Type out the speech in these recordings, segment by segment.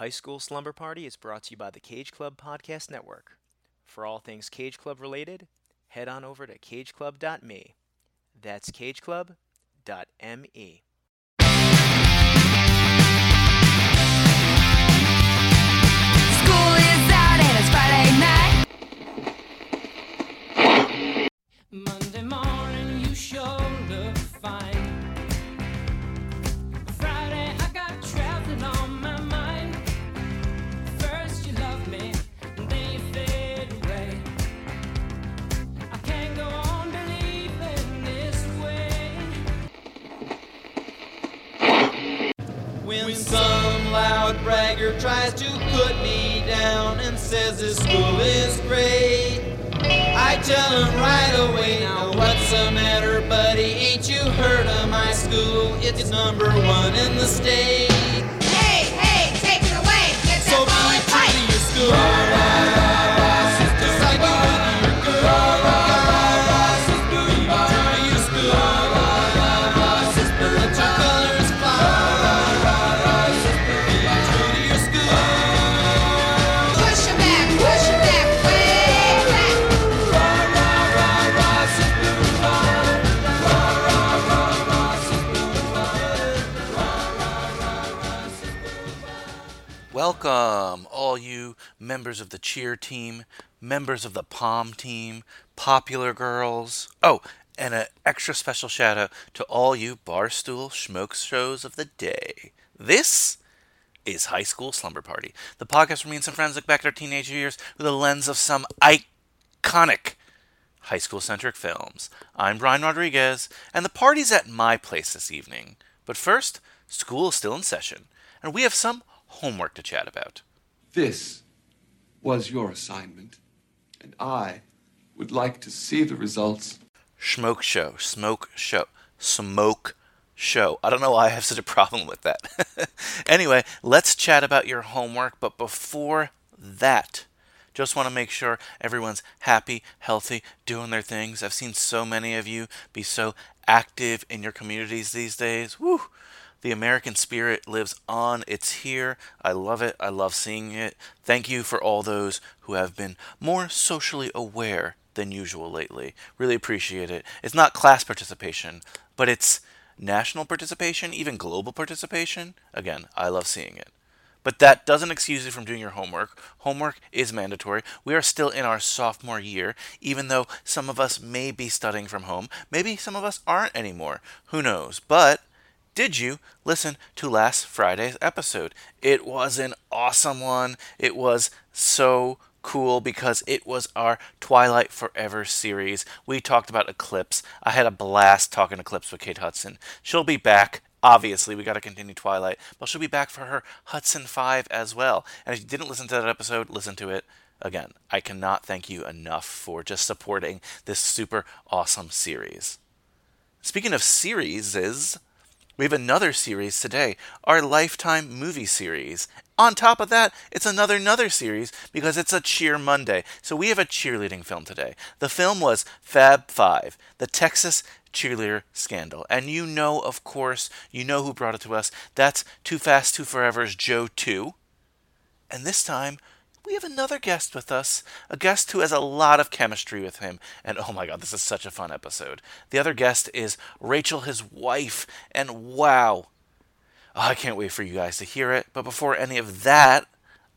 High School Slumber Party is brought to you by the Cage Club Podcast Network. For all things Cage Club related, head on over to cageclub.me. That's cageclub.me. School is out and it's Friday night. Monday morning, When some loud bragger tries to put me down and says this school is great, I tell him right away, now what's the matter, buddy? Ain't you heard of my school? It's number one in the state. Hey, hey, take it away. Get So that be and true to fight. your school. Welcome, all you members of the cheer team, members of the pom team, popular girls. Oh, and an extra special shout out to all you barstool schmoke shows of the day. This is High School Slumber Party, the podcast where me and some friends look back at our teenage years with a lens of some iconic high school centric films. I'm Brian Rodriguez, and the party's at my place this evening. But first, school is still in session, and we have some homework to chat about. This was your assignment, and I would like to see the results. Smoke show, smoke show, smoke show. I don't know why I have such a problem with that. anyway, let's chat about your homework, but before that, just want to make sure everyone's happy, healthy, doing their things. I've seen so many of you be so active in your communities these days. Woo! The American spirit lives on. It's here. I love it. I love seeing it. Thank you for all those who have been more socially aware than usual lately. Really appreciate it. It's not class participation, but it's national participation, even global participation. Again, I love seeing it. But that doesn't excuse you from doing your homework. Homework is mandatory. We are still in our sophomore year, even though some of us may be studying from home. Maybe some of us aren't anymore. Who knows? But did you listen to last Friday's episode? It was an awesome one. It was so cool because it was our Twilight Forever series. We talked about Eclipse. I had a blast talking Eclipse with Kate Hudson. She'll be back. Obviously, we got to continue Twilight, but she'll be back for her Hudson 5 as well. And if you didn't listen to that episode, listen to it. Again, I cannot thank you enough for just supporting this super awesome series. Speaking of series, we have another series today, our Lifetime movie series. On top of that, it's another another series because it's a Cheer Monday. So we have a cheerleading film today. The film was Fab Five, the Texas cheerleader scandal. And you know, of course, you know who brought it to us. That's Too Fast, Too Forever's Joe 2. And this time, we have another guest with us, a guest who has a lot of chemistry with him. And oh my god, this is such a fun episode. The other guest is Rachel, his wife, and wow. Oh, I can't wait for you guys to hear it. But before any of that,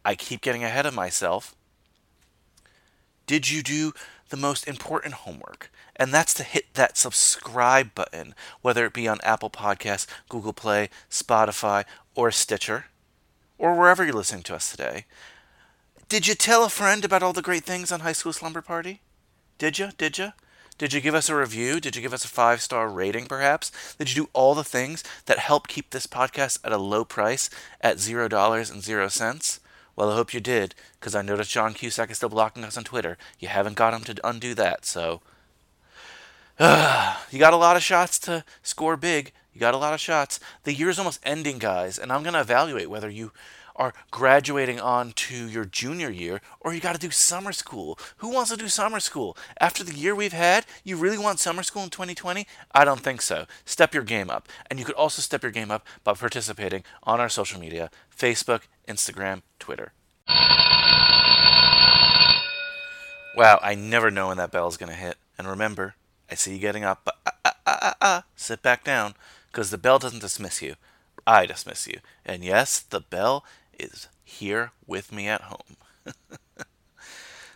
I keep getting ahead of myself. Did you do the most important homework? And that's to hit that subscribe button, whether it be on Apple Podcasts, Google Play, Spotify, or Stitcher, or wherever you're listening to us today. Did you tell a friend about all the great things on High School Slumber Party? Did you? Did you? Did you give us a review? Did you give us a five star rating, perhaps? Did you do all the things that help keep this podcast at a low price at zero dollars and zero cents? Well, I hope you did, because I noticed John Cusack is still blocking us on Twitter. You haven't got him to undo that, so. you got a lot of shots to score big. You got a lot of shots. The year's almost ending, guys, and I'm going to evaluate whether you are graduating on to your junior year or you got to do summer school. Who wants to do summer school? After the year we've had, you really want summer school in 2020? I don't think so. Step your game up. And you could also step your game up by participating on our social media Facebook, Instagram, Twitter. Wow, I never know when that bell's going to hit. And remember, I see you getting up, but ah, ah, ah, ah, ah, sit back down, because the bell doesn't dismiss you. I dismiss you. And yes, the bell is here with me at home.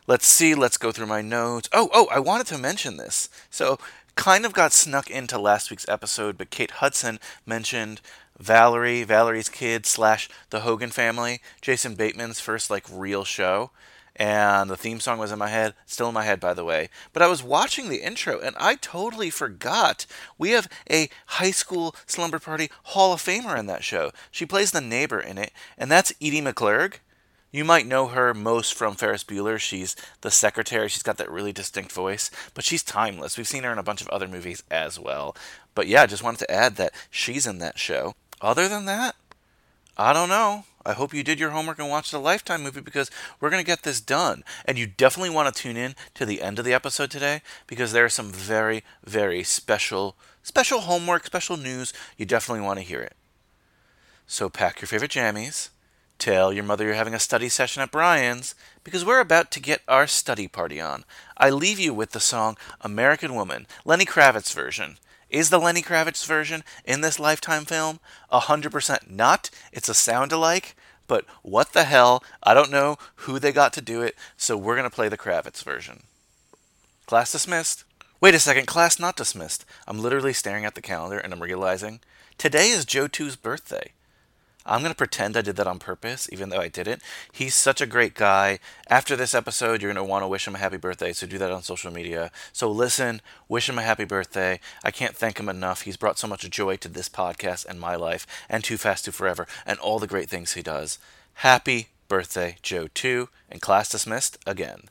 Let's see, let's go through my notes. Oh, oh, I wanted to mention this. So, kind of got snuck into last week's episode, but Kate Hudson mentioned Valerie, Valerie's kid slash the Hogan family, Jason Bateman's first like real show. And the theme song was in my head, still in my head, by the way. But I was watching the intro and I totally forgot. We have a high school slumber party Hall of Famer in that show. She plays the neighbor in it, and that's Edie McClurg. You might know her most from Ferris Bueller. She's the secretary. She's got that really distinct voice, but she's timeless. We've seen her in a bunch of other movies as well. But yeah, I just wanted to add that she's in that show. Other than that, I don't know. I hope you did your homework and watched the Lifetime movie because we're going to get this done. And you definitely want to tune in to the end of the episode today because there are some very, very special, special homework, special news. You definitely want to hear it. So pack your favorite jammies. Tell your mother you're having a study session at Brian's because we're about to get our study party on. I leave you with the song American Woman, Lenny Kravitz version. Is the Lenny Kravitz version in this Lifetime film? A hundred percent not. It's a sound alike, but what the hell? I don't know who they got to do it, so we're gonna play the Kravitz version. Class dismissed. Wait a second, class not dismissed. I'm literally staring at the calendar and I'm realizing today is Joe 2's birthday. I'm going to pretend I did that on purpose, even though I didn't. He's such a great guy. After this episode, you're going to want to wish him a happy birthday, so do that on social media. So listen, wish him a happy birthday. I can't thank him enough. He's brought so much joy to this podcast and my life, and Too Fast to Forever, and all the great things he does. Happy birthday, Joe 2, and class dismissed again.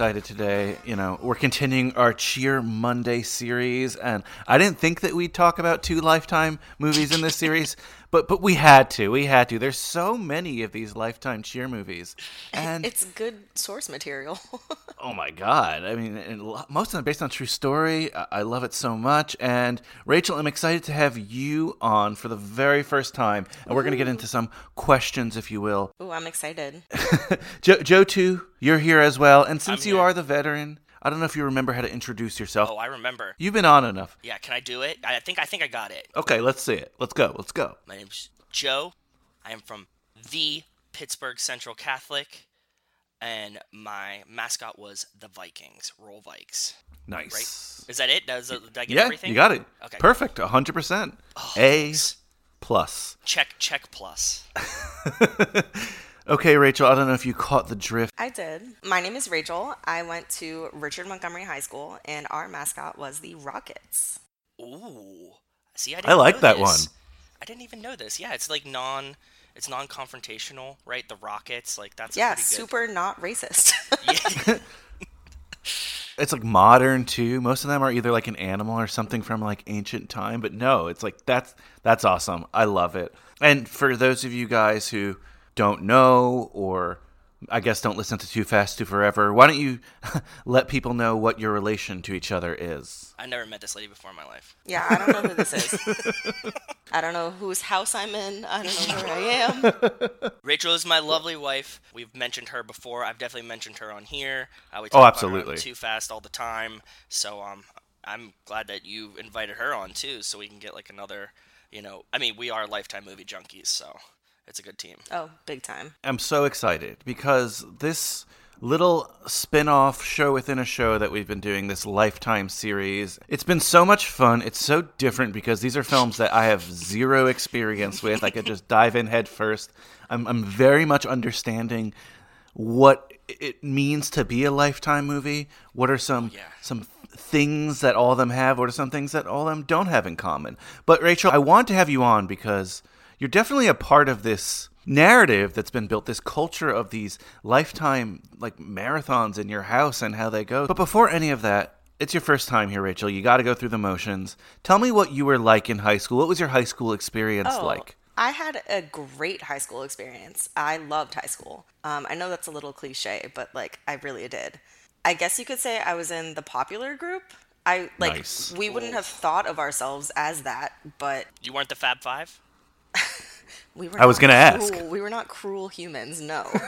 Excited today. You know, we're continuing our Cheer Monday series, and I didn't think that we'd talk about two Lifetime movies in this series, but but we had to. We had to. There's so many of these Lifetime Cheer movies, and It's good source material. Oh my god! I mean, and most of them based on true story. I I love it so much. And Rachel, I'm excited to have you on for the very first time, and we're going to get into some questions, if you will. Oh, I'm excited. Joe, Joe, too, you're here as well. And since I'm you here. are the veteran, I don't know if you remember how to introduce yourself. Oh, I remember. You've been on enough. Yeah, can I do it? I think I think I got it. Okay, let's see it. Let's go. Let's go. My name's Joe. I am from the Pittsburgh Central Catholic, and my mascot was the Vikings, Roll Vikes. Nice. Right? Is that it? Does did I get Yeah, everything? you got it. Okay. Perfect. 100%. Oh, A plus. Check check plus. Okay, Rachel, I don't know if you caught the drift. I did. My name is Rachel. I went to Richard Montgomery High School, and our mascot was the Rockets. Ooh. See, I didn't like know that this. one. I didn't even know this. Yeah, it's like non it's non-confrontational, right? The Rockets, like that's a Yeah, pretty good- super not racist. Yeah. It's like modern too. Most of them are either like an animal or something from like ancient time, but no, it's like that's that's awesome. I love it. And for those of you guys who don't know or I guess don't listen to Too Fast, Too Forever. Why don't you let people know what your relation to each other is? I never met this lady before in my life. Yeah, I don't know who this is. I don't know whose house I'm in. I don't know where I am. Rachel is my lovely wife. We've mentioned her before. I've definitely mentioned her on here. Uh, we Oh, talk about her absolutely. Too fast all the time. So um, I'm glad that you invited her on too, so we can get like another. You know, I mean, we are lifetime movie junkies, so it's a good team. Oh, big time. I'm so excited because this little spin-off show within a show that we've been doing this lifetime series it's been so much fun it's so different because these are films that i have zero experience with i could just dive in head first i'm, I'm very much understanding what it means to be a lifetime movie what are some yeah. some things that all of them have what are some things that all of them don't have in common but rachel i want to have you on because you're definitely a part of this narrative that's been built this culture of these lifetime like marathons in your house and how they go but before any of that it's your first time here rachel you got to go through the motions tell me what you were like in high school what was your high school experience Oh, like I had a great high school experience. I loved high school. Um, I know that's a little cliche, but like I really did. I guess you could say I was in the popular group. I like Nice. we wouldn't have thought of ourselves as that, but You weren't the Fab Five? We were. I was gonna ask. We were not cruel humans. No.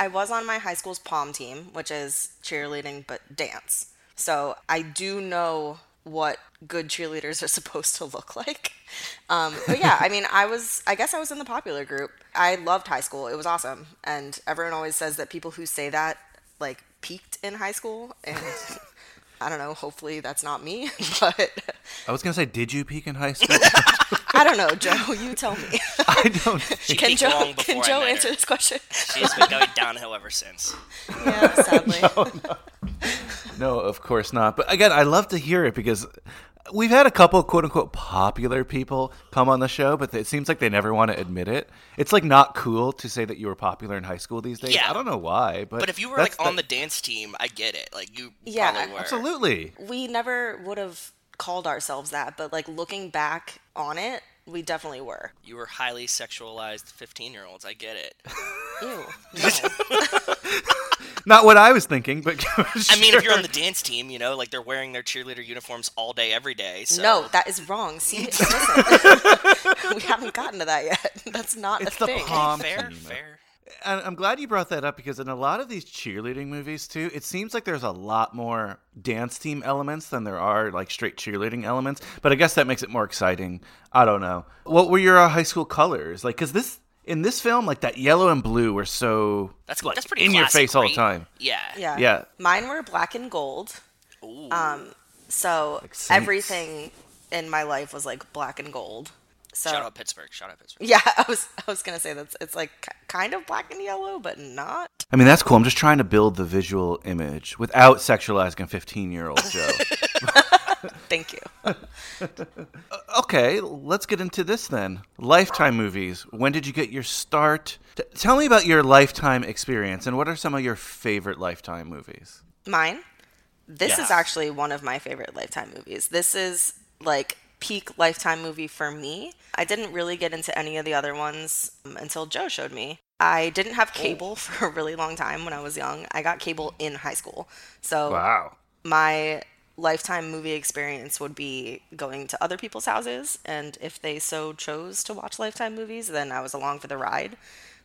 I was on my high school's pom team, which is cheerleading but dance. So I do know what good cheerleaders are supposed to look like. Um, but yeah, I mean, I was, I guess I was in the popular group. I loved high school. It was awesome. And everyone always says that people who say that, like, peaked in high school. And I don't know, hopefully that's not me. But i was gonna say did you peak in high school I don't know, Joe, you tell me. i don't She Can peaked Joe, long before can I Joe met answer her. this question? She's been going downhill ever since. Yeah, sadly. No, of course not. But again, I love to hear it because we've had a couple quote unquote popular people come on the show, but it seems like they never want to admit it. It's like not cool to say that you were popular in high school these days. Yeah. I don't know why, but But if you were that's like on the dance team, I get it. Like you Yeah, probably were. absolutely. we never would have called ourselves that, but like looking back on it, we definitely were. You were highly sexualized 15 year olds. I get it. Ew. No. Not what I was thinking, but I mean, if you're on the dance team, you know, like they're wearing their cheerleader uniforms all day, every day. So. No, that is wrong. See, listen, we haven't gotten to that yet. That's not It's a the thing. pom fair, fair. And I'm glad you brought that up because in a lot of these cheerleading movies too, it seems like there's a lot more dance team elements than there are like straight cheerleading elements. But I guess that makes it more exciting. I don't know. What were your uh, high school colors? Like, cause this in this film, like that yellow and blue were so That's like that's pretty in your classic, face all the time. Yeah. Yeah. Yeah. Mine were black and gold. Ooh. Um, so saints. everything in my life was like black and gold. So Shout out Pittsburgh. Shout out Pittsburgh. yeah, I was I was gonna say that's it's like ki- kind of black and yellow, but not. I mean, that's cool. I'm just trying to build the visual image without sexualizing a 15 year old Joe. Thank you. okay, let's get into this then. Lifetime movies. When did you get your start? T- tell me about your lifetime experience and what are some of your favorite lifetime movies? Mine. This is actually one of my favorite Lifetime movies. This is like peak Lifetime movie for me. I didn't really get into any of the other ones um, until Joe showed me. I didn't have cable for a really long time when I was young. I got cable in high school. So Wow. my lifetime movie experience would be going to other people's houses and if they so chose to watch lifetime movies then i was along for the ride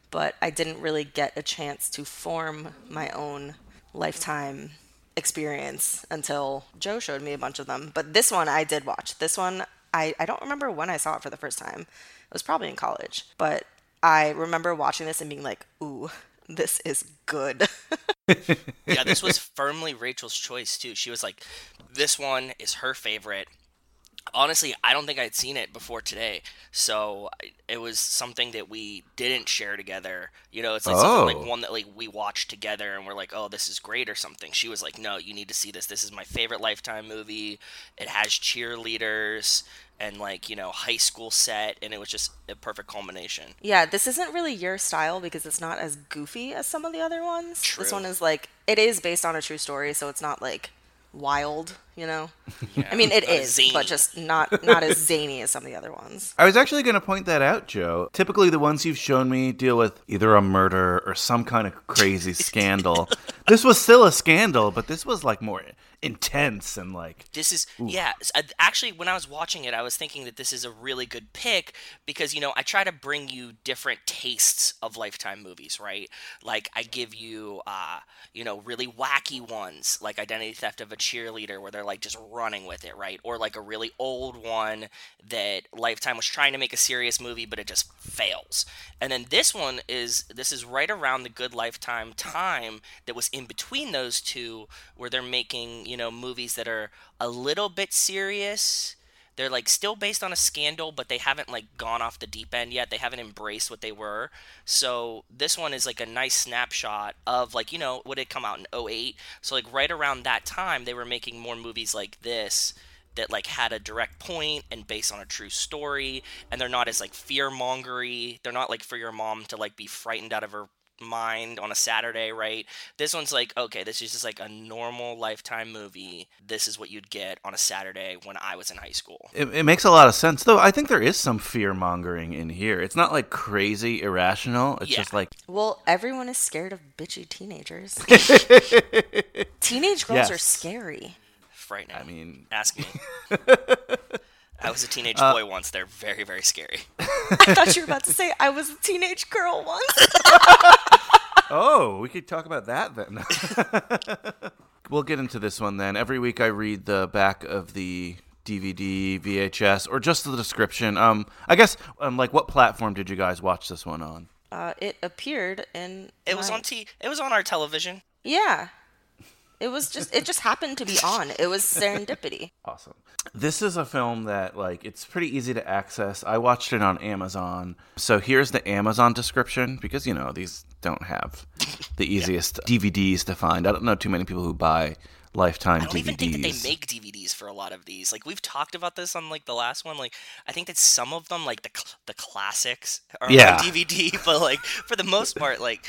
but i didn't really get a chance to form my own lifetime experience until joe showed me a bunch of them. But this one i did watch. This one i, I don't remember when i saw it for the first time. It was probably in college. But i remember watching this and being like ooh this is good. Yeah, this was firmly Rachel's choice too. She was like, "This one is her favorite." Honestly, I don't think I'd seen it before today, so it was something that we didn't share together. You know, it's like something Oh. like one that like we watched together and we're like, "Oh, this is great" or something. She was like, "No, you need to see this. This is my favorite Lifetime movie. It has cheerleaders and like you know high school set, and it was just a perfect culmination." Yeah, this isn't really your style because it's not as goofy as some of the other ones. This one is like it is based on a true story, so it's not like wild You know, I mean, it Not as is, zany. but just not not as zany as some of the other ones. I was actually going to point that out, Joe. Typically, the ones you've shown me deal with either a murder or some kind of crazy scandal. This was still a scandal, but this was like more intense and like This is yeah. Actually, when I was watching it, I was thinking that this is a really good pick because you know I try to bring you different tastes of Lifetime movies, right? Like I give you, uh, you know, really wacky ones like Identity Theft of a Cheerleader, where they're like just running with it, right? Or like a really old one that Lifetime was trying to make a serious movie, but it just fails. And then this one is this is right around the good Lifetime time that was in between those two, where they're making you know movies that are a little bit serious. They're like still based on a scandal, but they haven't like gone off the deep end yet. They haven't embraced what they were. So this one is like a nice snapshot of like you know what had come out in 08. So like right around that time, they were making more movies like this that like had a direct point and based on a true story and they're not as like fear mongery they're not like for your mom to like be frightened out of her mind on a saturday right this one's like okay this is just like a normal lifetime movie this is what you'd get on a saturday when i was in high school it, it makes a lot of sense. Though I think there is some fear mongering in here. It's not like crazy irrational. It's Yeah. just like Well, everyone is scared of bitchy teenagers. Teenage girls Yes. are scary. frightening I mean, ask me i was a teenage Uh, boy once they're very very scary I thought you were about to say I was a teenage girl once. Oh, we could talk about that then. we'll get into this one then. Every week I read the back of the DVD, VHS, or just the description. Um, I guess, um, like, what platform did you guys watch this one on? Uh, it appeared in. it was on t it was on our television Yeah. It was just. It just happened to be on. It was serendipity. Awesome. This is a film that, like, it's pretty easy to access. I watched it on Amazon. So here's the Amazon description because, you know, these don't have the easiest DVDs to find. I don't know too many people who buy Lifetime DVDs. I don't DVDs. even think that they make DVDs for a lot of these. Like we've talked about this on like the last one. Like I think that some of them, like the cl- the classics, are Yeah. on DVD. But like for the most part, like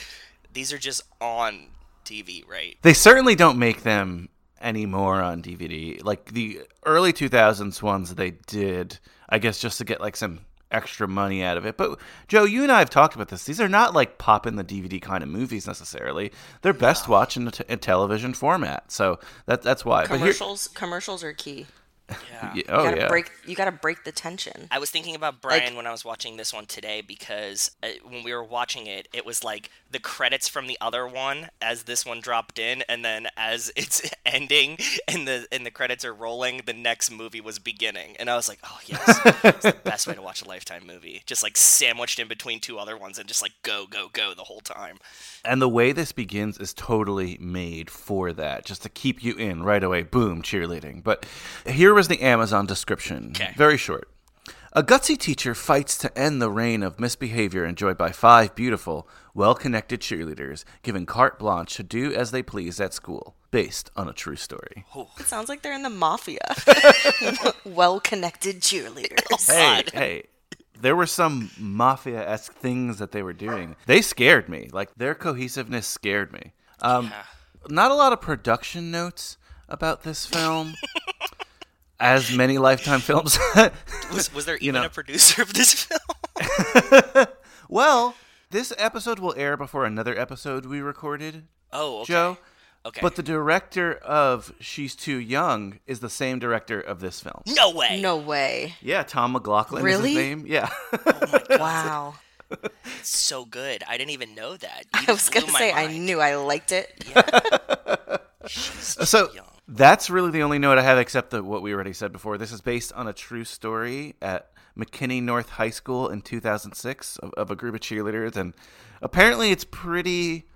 these are just on TV, right? They certainly don't make them anymore on DVD. Like the early 2000s ones they did, I guess just to get like some extra money out of it. But Joe, you and I have talked about this. These are not like pop in the DVD kind of movies necessarily. They're best watched in a, t- a television format. So that that's why. But here- Commercials. commercials are key. Yeah. Yeah, You oh gotta yeah. break. You gotta break the tension. I was thinking about Brian when I was watching this one today because uh, when we were watching it, it was like the credits from the other one as this one dropped in, and then as it's ending and the and the credits are rolling, the next movie was beginning, and I was like, oh yes, it's the best way to watch a Lifetime movie, just like sandwiched in between two other ones and just like go go go the whole time. And the way this begins is totally made for that, just to keep you in right away. Boom, cheerleading. But here was the Amazon description. Okay. Very short. A gutsy teacher fights to end the reign of misbehavior enjoyed by five beautiful, well connected cheerleaders, given carte blanche to do as they please at school, based on a true story. It sounds like they're in the mafia. Well-connected cheerleaders. Hey, hey. There were some mafia esque things that they were doing. They scared me. Like their cohesiveness scared me. Um, Not a lot of production notes about this film, as many Lifetime films. Was was there You know. a producer of this film? well, this episode will air before another episode we recorded, Oh, okay. Joe. Okay. But the director of She's Too Young is the same director of this film. no way. No way. Yeah, Tom McLoughlin Really? is his name. Yeah. Oh wow. so good. I didn't even know that. I was gonna say I knew I liked it. so young. That's really the only note I have, except the, what we already said before. This is based on a true story at McKinney North High School in 2006 of, of a group of cheerleaders, and apparently it's pretty.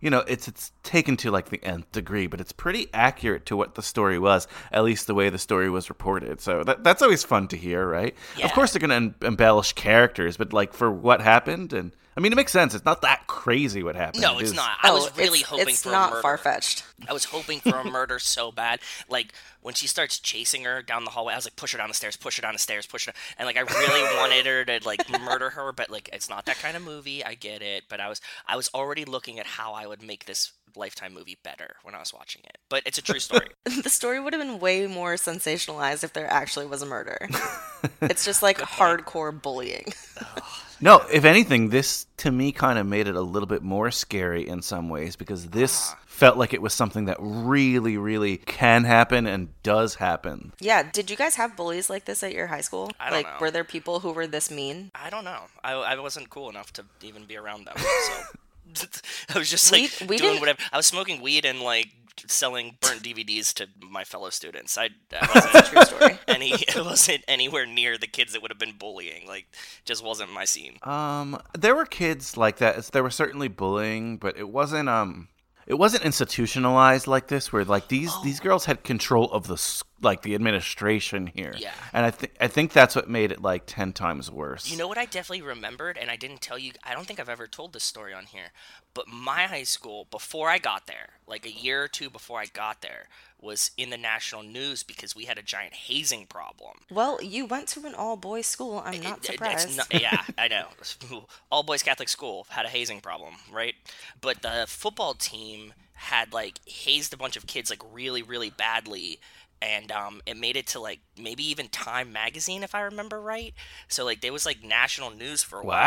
You know, it's it's taken to like the nth degree, but it's pretty accurate to what the story was, at least the way the story was reported. So that that's always fun to hear, right? Yeah. Of course, they're going to em- embellish characters, but like for what happened, and I mean, it makes sense. It's not that crazy what happened. No, it's is- not. I oh, was really it's, hoping it's for a not far fetched. I was hoping for a murder so bad. Like when she starts chasing her down the hallway, I was like, push her down the stairs, push her down the stairs, push her. And like I really wanted her to like murder her, but like it's not that kind of movie. I get it, but I was I was already looking at how I would make this Lifetime movie better when I was watching it. But it's a true story. the story would have been way more sensationalized if there actually was a murder. it's just like hardcore bullying. No, if anything, this to me kind of made it a little bit more scary in some ways because this Ah. felt like it was something that really, really can happen and does happen. Yeah, did you guys have bullies like this at your high school? I don't like, know. were there people who were this mean? I don't know. I, I wasn't cool enough to even be around them. So I was just We- like we doing didn't- whatever. I was smoking weed and like selling burnt DVDs to my fellow students. I, I wasn't a True story. any. It wasn't anywhere near the kids that would have been bullying. Like, just wasn't my scene. Um, there were kids like that. There were certainly bullying, but it wasn't um, it wasn't institutionalized like this. Where like these Oh. these girls had control of the s- like the administration here. Yeah. and I think I think that's what made it like ten times worse. You know what I definitely remembered, and I didn't tell you. I don't think I've ever told this story on here. But my high school, before I got there, like a year or two before I got there, was in the national news because we had a giant hazing problem. Well, you went to an all boys school. I'm It- not surprised. It's not, yeah, I know. All boys Catholic school had a hazing problem, right? But the football team had like hazed a bunch of kids like really, really badly. And um, it made it to like maybe even Time magazine, if I remember right. So like there was like national news for a while.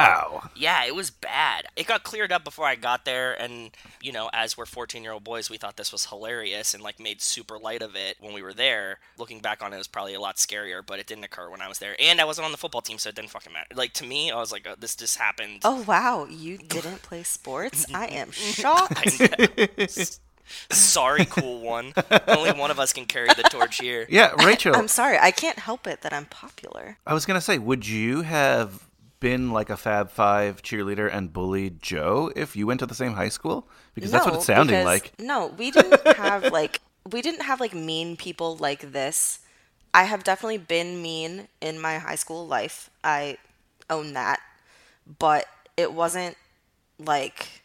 Wow. Yeah, it was bad. It got cleared up before I got there, and you know, as we're 14 year old boys, we thought this was hilarious and like made super light of it when we were there. Looking back on it, it was probably a lot scarier, but it didn't occur when I was there, and I wasn't on the football team, so it didn't fucking matter. Like to me, I was like, oh, this just happened. Oh wow, you didn't play sports? I am shocked. Sorry, cool one. Only one of us can carry the torch here. Yeah, Rachel. I'm sorry, I can't help it that I'm popular. I was gonna say, would you have been like a Fab Five cheerleader and bullied Joe if you went to the same high school? Because that's what it's sounding because- like. No, we didn't have like we didn't have like mean people like this. I have definitely been mean in my high school life. I own that. But it wasn't like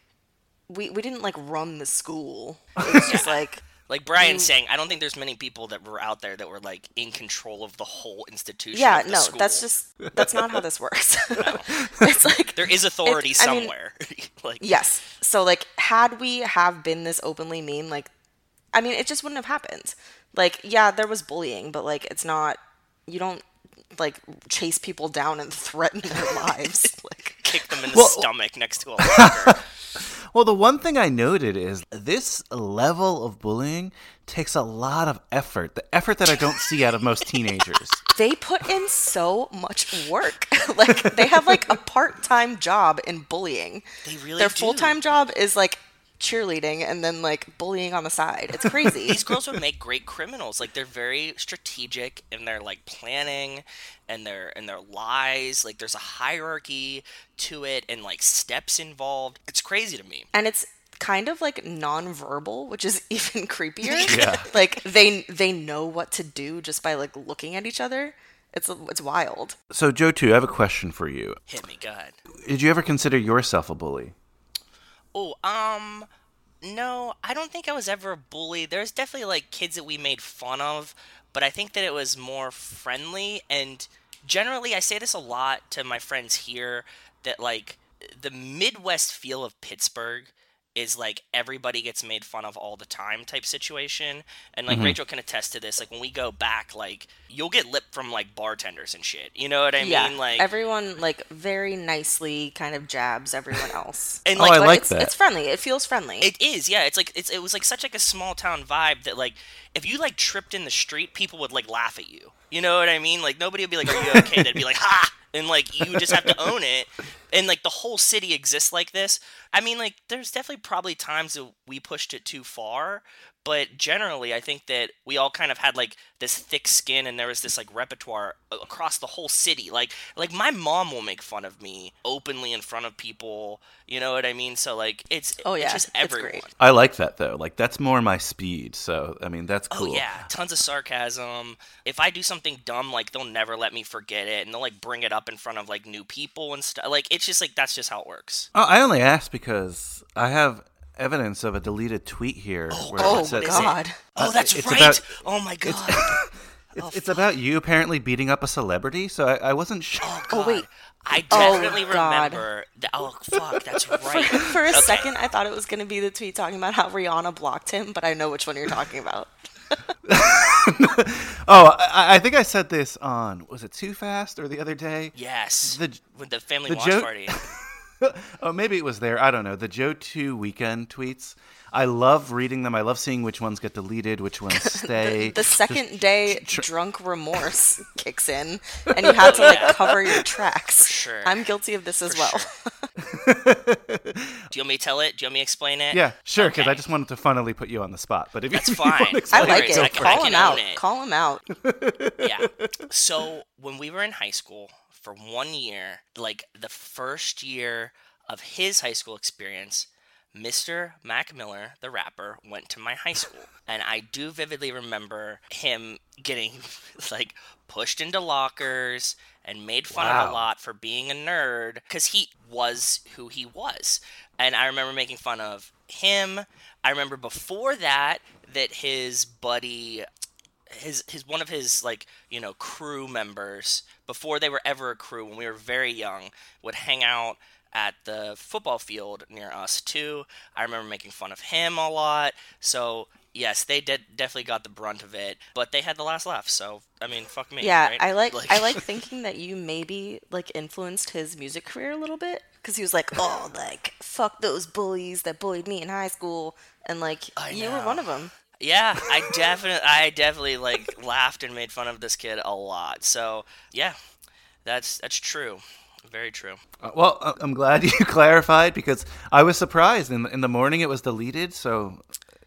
we we didn't like run the school. It was just like Like Brian's saying, I don't think there's many people that were out there that were like in control of the whole institution. yeah, no, school. that's just that's not how this works. it's like there is authority I mean, somewhere. like Yes. So like had we have been this openly mean, like I mean it just wouldn't have happened. Like, yeah, there was bullying, but like it's not you don't like chase people down and threaten their lives. Like kick them in the Well- stomach next to a locker. Well, the one thing I noted is this level of bullying takes a lot of effort. The effort that I don't see out of most teenagers. they put in so much work. like they have like a part-time job in bullying. They really Their do. full-time job is like cheerleading and then like bullying on the side. It's crazy. These girls would make great criminals. Like they're very strategic in their like planning and their and their lies. Like there's a hierarchy to it and like steps involved. It's crazy to me. and it's kind of like non-verbal which is even creepier yeah. like they they know what to do just by like looking at each other it's it's wild So, Joe, too, I have a question for you. Hit me, God. Did you ever consider yourself a bully? Oh, um, no, I don't think I was ever a bully. There's definitely like kids that we made fun of, but I think that it was more friendly. And generally, I say this a lot to my friends here that like the Midwest feel of Pittsburgh is like everybody gets made fun of all the time type situation. And like mm-hmm. Rachel can attest to this. Like when we go back, like you'll get lip from like bartenders and shit. You know what I yeah mean? Like everyone like very nicely kind of jabs everyone else and Oh, like I like it's, that. it's friendly it feels friendly It is, yeah. It's like it's it was like such like a small town vibe that like if you like tripped in the street, people would like laugh at you. You know what I mean? Like nobody would be like, "Are you okay?" They'd be like, "Ha!" And like you just have to own it. And like the whole city exists like this. I mean, like there's definitely probably times that we pushed it too far, but generally, I think that we all kind of had like this thick skin, and there was this like repertoire across the whole city. Like, like my mom will make fun of me openly in front of people. You know what I mean? So like, it's Oh, yeah, it's just it's everyone. great. I like that, though. Like, that's more my speed. So, I mean, that's oh, cool. Oh yeah, tons of sarcasm. If I do something dumb, like they'll never let me forget it, and they'll like bring it up in front of like new people and stuff. Like it's just like that's just how it works. Oh, I only asked because I have evidence of a deleted tweet here. Oh, where oh it says, is it? god uh, Oh, uh, that's it's right. about- oh my god. It's oh, about you apparently beating up a celebrity, so I, I wasn't oh, sure. Oh, oh wait I Oh, definitely God. remember. That, oh fuck, that's right. For a Okay. second, I thought it was going to be the tweet talking about how Rihanna blocked him, but I know which one you're talking about. Oh, I, I think I said this on was it Too Fast or the other day? Yes. The- with the family the watch joke- party. Oh, maybe it was there. I don't know. The Joe Two weekend tweets. I love reading them. I love seeing which ones get deleted, which ones stay. The second day tr- drunk remorse kicks in, and you have to like cover your tracks. For sure. I'm guilty of this as well. Do you want me to tell it? Do you want me to explain it? yeah, sure. Because I just wanted to funnily put you on the spot. But if That's you fine. want to I like Alright, it. I can- Call him out. it. Call him out. yeah. So when we were in high school for one year, like the first year of his high school experience, Mr. Mac Miller, the rapper, went to my high school. And I do vividly remember him getting like pushed into lockers and made fun of a lot for being a nerd because he was who he was. And I remember making fun of him. I remember before that that his buddy his his one of his like you know crew members before they were ever a crew when we were very young would hang out at the football field near us too. I remember making fun of him a lot. So yes, they did definitely got the brunt of it, but they had the last laugh. So I mean, fuck me. Yeah, right? I like I like thinking that you maybe like influenced his music career a little bit because he was like, oh, like fuck those bullies that bullied me in high school, and like I you were one of them. Yeah, I definitely, I definitely like laughed and made fun of this kid a lot. So yeah, that's that's true, very true. Uh, well, uh, I'm glad you clarified because I was surprised. In the, in the morning, it was deleted. So,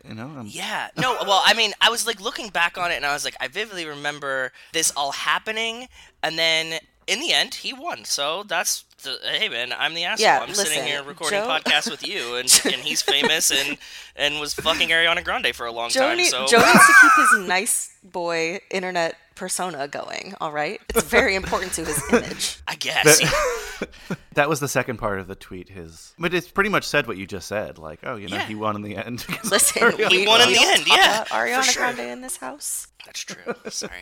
you know, I'm, Yeah, no, well, I mean, I was like looking back on it, and I was like, I vividly remember this all happening, and then in the end, he won. So that's the, hey man, I'm the asshole. Yeah, I'm sitting here recording Joe- podcasts with you, and, and he's famous and and was fucking Ariana Grande for a long Joe, time. need, So Joe needs to keep his nice boy internet persona going. All right, it's very important to his image. I guess. that was the second part of the tweet. His, but it's pretty much said what you just said. Like, oh, you know, Yeah. he won in the end. Listen, Ariana- we, won in the end, yeah, about for Ariana sure. Grande in this house. That's true. Sorry.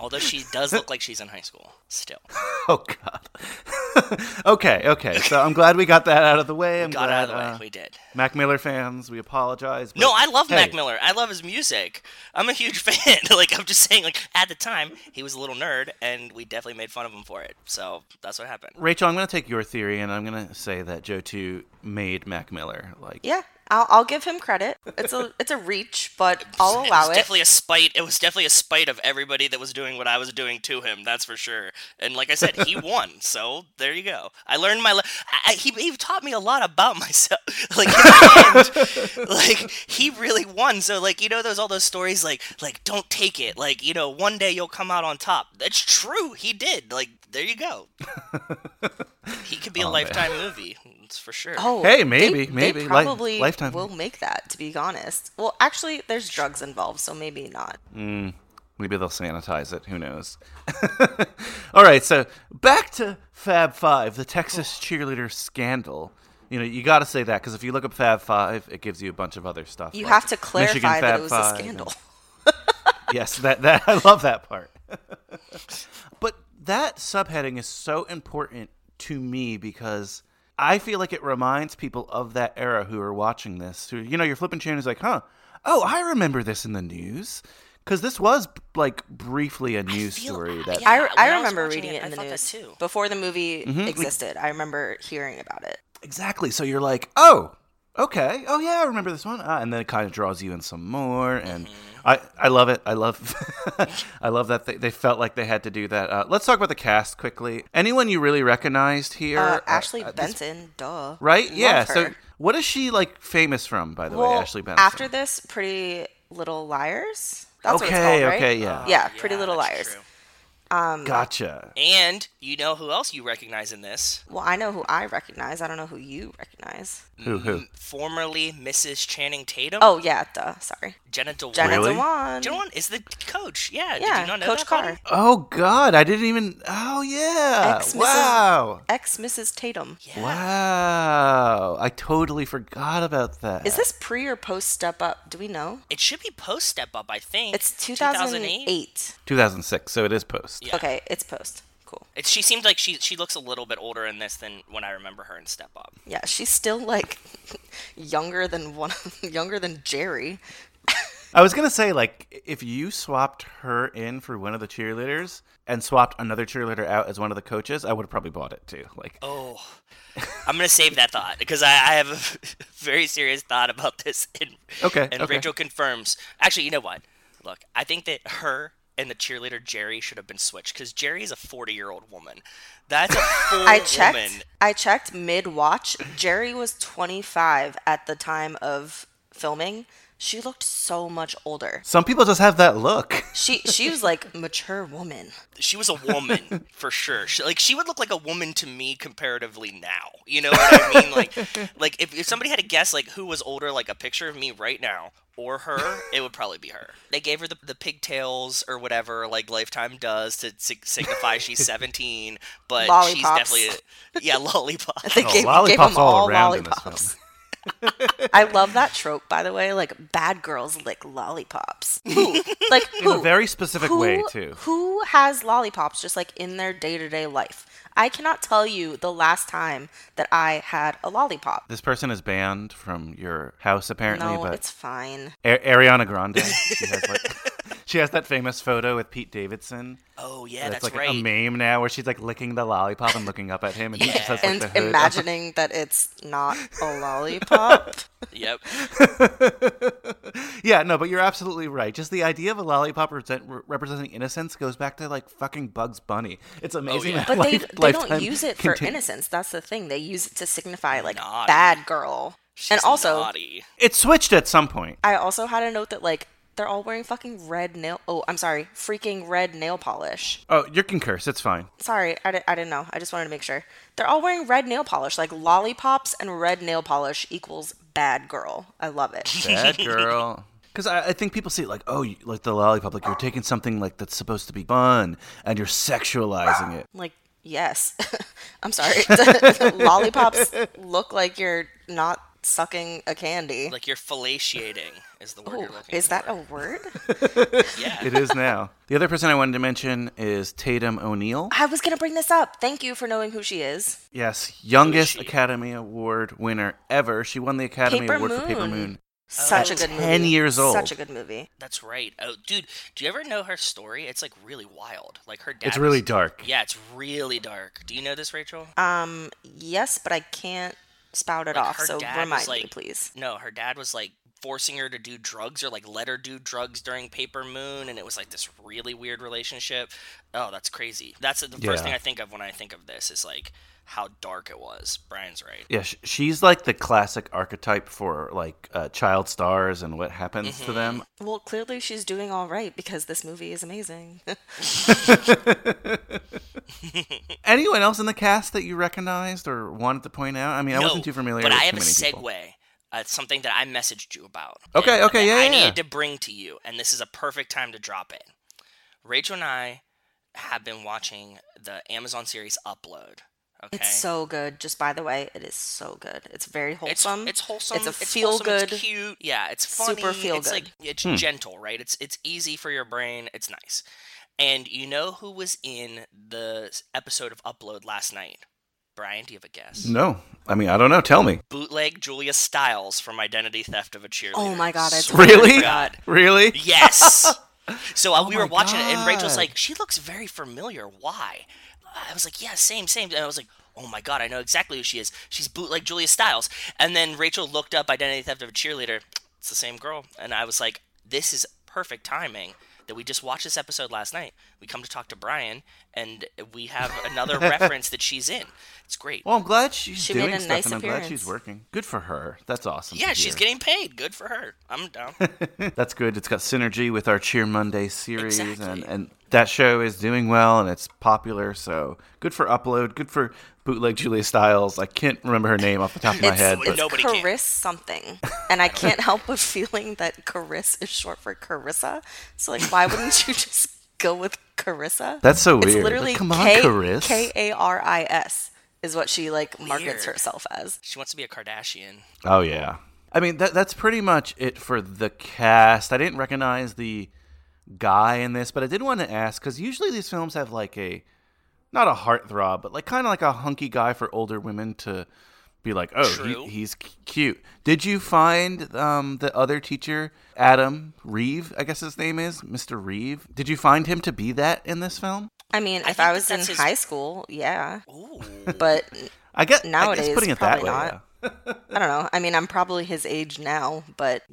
Although she does look like she's in high school still. Oh God. okay, okay. So I'm glad we got that out of the way. I'm Got glad, out of the way. uh, we did. Mac Miller fans, we apologize. No, I love Mac Miller. I love his music. I'm a huge fan. like I'm just saying, like at the time he was a little nerd, and we definitely made fun of him for it. So that's what happened. Rachel, I'm going to take your theory and I'm going to say that Joe Two made Mac Miller. Like, Yeah, I'll, I'll give him credit. It's a it's a reach, but I'll it allow was it. definitely a spite. It was definitely a spite of everybody that was doing what I was doing to him. That's for sure. And like I said, he won. So there you go. I learned my. Le- I, I- he he taught me a lot about myself. Like end, like he really won. So like you know those all those stories like like don't take it. Like you know one day you'll come out on top. That's true. He did. Like there you go. he could be a oh, lifetime movie. It's for sure. Oh, Hey, they- maybe, they, maybe. Li- probably Lifetime. will make that. To be honest, well, actually, there's drugs involved, so maybe not. Mm, maybe they'll sanitize it. Who knows? All right, so back to Fab Five, the Texas oh. cheerleader scandal. You know, you got to say that because if you look up Fab Five, it gives you a bunch of other stuff. You like have to clarify Michigan that Fab it was Five a and- scandal. yes, that that I love that part. but that subheading is so important to me because I feel like it reminds people of that era who are watching this. Who you know, you're flipping channels like, huh? Oh, I remember this in the news because this was like briefly a news feel- story I- that. yeah. I, I I remember watching reading it, it I in the news too. before the movie Mm-hmm. existed. I remember hearing about it. Exactly. So you're like, oh, okay, oh yeah, I remember this one, ah, and then it kind of draws you in some more, and Mm-hmm. I I love it. I love I love that they, they felt like they had to do that. Uh, let's talk about the cast quickly. Anyone you really recognized here? Uh, Uh, Ashley uh, this- Benson, duh. right? Love yeah. So what is she like famous from? By the well, way, Ashley Benson. after this, Pretty Little Liars. That's what it's Okay, called, right? okay, yeah. yeah, Pretty Little Liars. true. Um, gotcha. And you know who else you recognize in this? Well, I know who I recognize. I don't know who you recognize. Who who? Formerly Mrs. Channing Tatum. Oh yeah, duh. Sorry, Jenna Dewan. Jenna Really? Dewan. Jenna Dewan is the coach. Yeah. Did Yeah, you not know Coach that, buddy? Carr. Oh God, I didn't even. Oh yeah. Ex Mrs. wow. Ex Mrs. Tatum. Wow. I totally forgot about that. Is this pre or post Step Up? Do we know? It should be post Step Up, I think. It's 2008. 2006? So it is post. Yeah. Okay, it's post. cool. It's, she seemed like she she looks a little bit older in this than when I remember her in Step Up. Yeah, she's still like younger than one, younger than Jerry. I was gonna say, like, if you swapped her in for one of the cheerleaders and swapped another cheerleader out as one of the coaches, I would have probably bought it too. Like, Oh, I'm gonna save that thought because I, I have a very serious thought about this. And, Okay, And okay. Rachel confirms. Actually, you know what? Look, I think that her and the cheerleader Jerry should have been switched because Jerry is a 40 year old woman. That's a full I checked. woman. I checked mid watch. Jerry was 25 at the time of filming. She looked so much older. some people just have that look. She she was like mature woman. She was a woman for sure. She, like she would look like a woman to me comparatively now. You know what I mean? Like, like if, if somebody had to guess like who was older, like a picture of me right now or her, it would probably be her. They gave her the, the pigtails or whatever, like Lifetime does to sig- signify she's 17, but she's definitely a, yeah, lollipop. They Oh, gave, gave them all all around in this lollipops. I love that trope, by the way. Like bad girls lick lollipops. Who? Like In a very specific who, way, too. Who has lollipops just like in their day to day life? I cannot tell you the last time that I had a lollipop. This person is banned from your house, apparently, No, but it's fine. A- Ariana Grande, she has like, she has that famous photo with Pete Davidson. Oh yeah, that's, great. that's, like right. a meme now, where she's like licking the lollipop and looking up at him, and he just has like And the hood. imagining that it's not a lollipop. Yep. yeah, no, but you're absolutely right. Just the idea of a lollipop represent, re- representing innocence goes back to like fucking Bugs Bunny. It's oh, amazing. yeah. how But they, life- they don't use it for contin- innocence. That's the thing. They use it to signify like Naughty. bad girl. She's and also, naughty. It switched at some point. I also had a note that like they're all wearing fucking red nail. Oh, I'm sorry, freaking red nail polish. Oh, you can curse. It's fine. Sorry, I, di- I didn't know. I just wanted to make sure. They're all wearing red nail polish. Like lollipops and red nail polish equals bad girl. I love it. Bad girl. Because I, I think people see it like, oh, you, like the lollipop, like you're taking something like that's supposed to be fun and you're sexualizing it. like yes, I'm sorry. Lollipops look like you're not sucking a candy. Like you're fellatiating is the word oh, you're looking is for. that a word? Yeah. It is now. the other person I wanted to mention is Tatum O'Neal. I was gonna bring this up. Thank you for knowing who she is. Yes, youngest she? Academy Award winner ever. She won the Academy Paper Award for Paper Moon. Moon. Such Oh. a good movie. 10 years old. Such a good movie. That's right. Oh, dude, do you ever know her story? It's like really wild. Like her dad. It's really was- dark. Yeah, it's really dark. Do you know this, Rachel? Um, yes, but I can't spout it Like, off. So remind me, please. No, her dad was like forcing her to do drugs or like let her do drugs during Paper Moon, and it was like this really weird relationship. Oh, that's crazy. That's the first Yeah. thing I think of when I think of this is like how dark it was. Brian's right. Yeah, she's like the classic archetype for like uh, child stars and what happens Mm-hmm. to them. Well, clearly she's doing all right because this movie is amazing. Anyone else in the cast that you recognized or wanted to point out? I mean, I wasn't too familiar. but with I have too a many segue. people. Uh, something that I messaged you about. Okay, and okay, that yeah, I yeah, needed to bring to you, and this is a perfect time to drop it. Rachel and I have been watching the Amazon series Upload. Okay. It's so good. Just by the way, it is so good. It's very wholesome. it's wholesome. It's a it's feel wholesome, good. It's cute. Yeah, it's funny. Super feel It's like good. it's Hmm. gentle, right? It's it's easy for your brain. It's nice. And you know who was in the episode of Upload last night? Brian, do you have a guess? No, I mean, I don't know. Tell me. Bootleg Julia Stiles from Identity Theft of a Cheerleader. Oh my god! I totally Really? forgot. Really? Yes. So uh, we Oh were my watching it, and Rachel's like, "She looks very familiar. Why?" I was like, "Yeah, same, same." And I was like, "Oh my god, I know exactly who she is. She's bootleg Julia Stiles." And then Rachel looked up Identity Theft of a Cheerleader. It's the same girl, and I was like, "This is perfect timing." That we just watched this episode last night. We come to talk to Brian, and we have another reference that she's in. It's great. Well, I'm glad she's She doing a stuff, nice and I'm glad she's working. Good for her. That's awesome. yeah, she's getting paid. Good for her. I'm down. That's good. It's got synergy with our Cheer Monday series, and, Exactly. and that show is doing well and it's popular. So good for Upload. Good for Bootleg Julia Stiles. I can't remember her name off the top of my head, but it's Nobody can. Caris something, and I can't help but feeling that Caris is short for Carissa. So like, why wouldn't you just go with Carissa? That's so weird. Like, literally come on, K Caris. K A R I S is what she like markets Weird. herself as. she wants to be a Kardashian. oh yeah. I mean that that's pretty much it for the cast. I didn't recognize the guy in this, but I did want to ask because usually these films have like a not a heartthrob, but like kind of like a hunky guy for older women to be like, oh, he, he's cute. Did you find um, the other teacher, Adam Reeve? I guess his name is Mr. Reeve. Did you find him to be that in this film? I mean, I if I was in his- high school, yeah. Ooh. But I get Nowadays, I guess putting it that way. not. yeah. I don't know. I mean, I'm probably his age now, but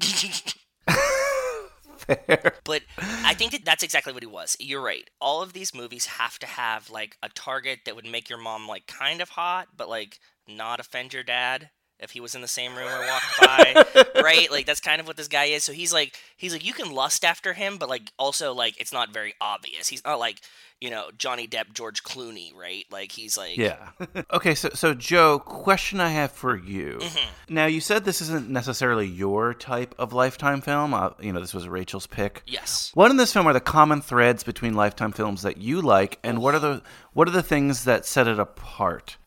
But I think that that's exactly what he was. You're right. All of these movies have to have like a target that would make your mom like kind of hot, but like not offend your dad if he was in the same room or walked by, right? Like that's kind of what this guy is. So he's like he's like you can lust after him, but like also like it's not very obvious. He's not like you know Johnny Depp, George Clooney, right? Like he's like Yeah. okay, so so Joe, question I have for you. Mm-hmm. Now you said this isn't necessarily your type of lifetime film. Uh, you know, this was Rachel's pick. yes. What in this film are the common threads between lifetime films that you like, and what are the what are the things that set it apart?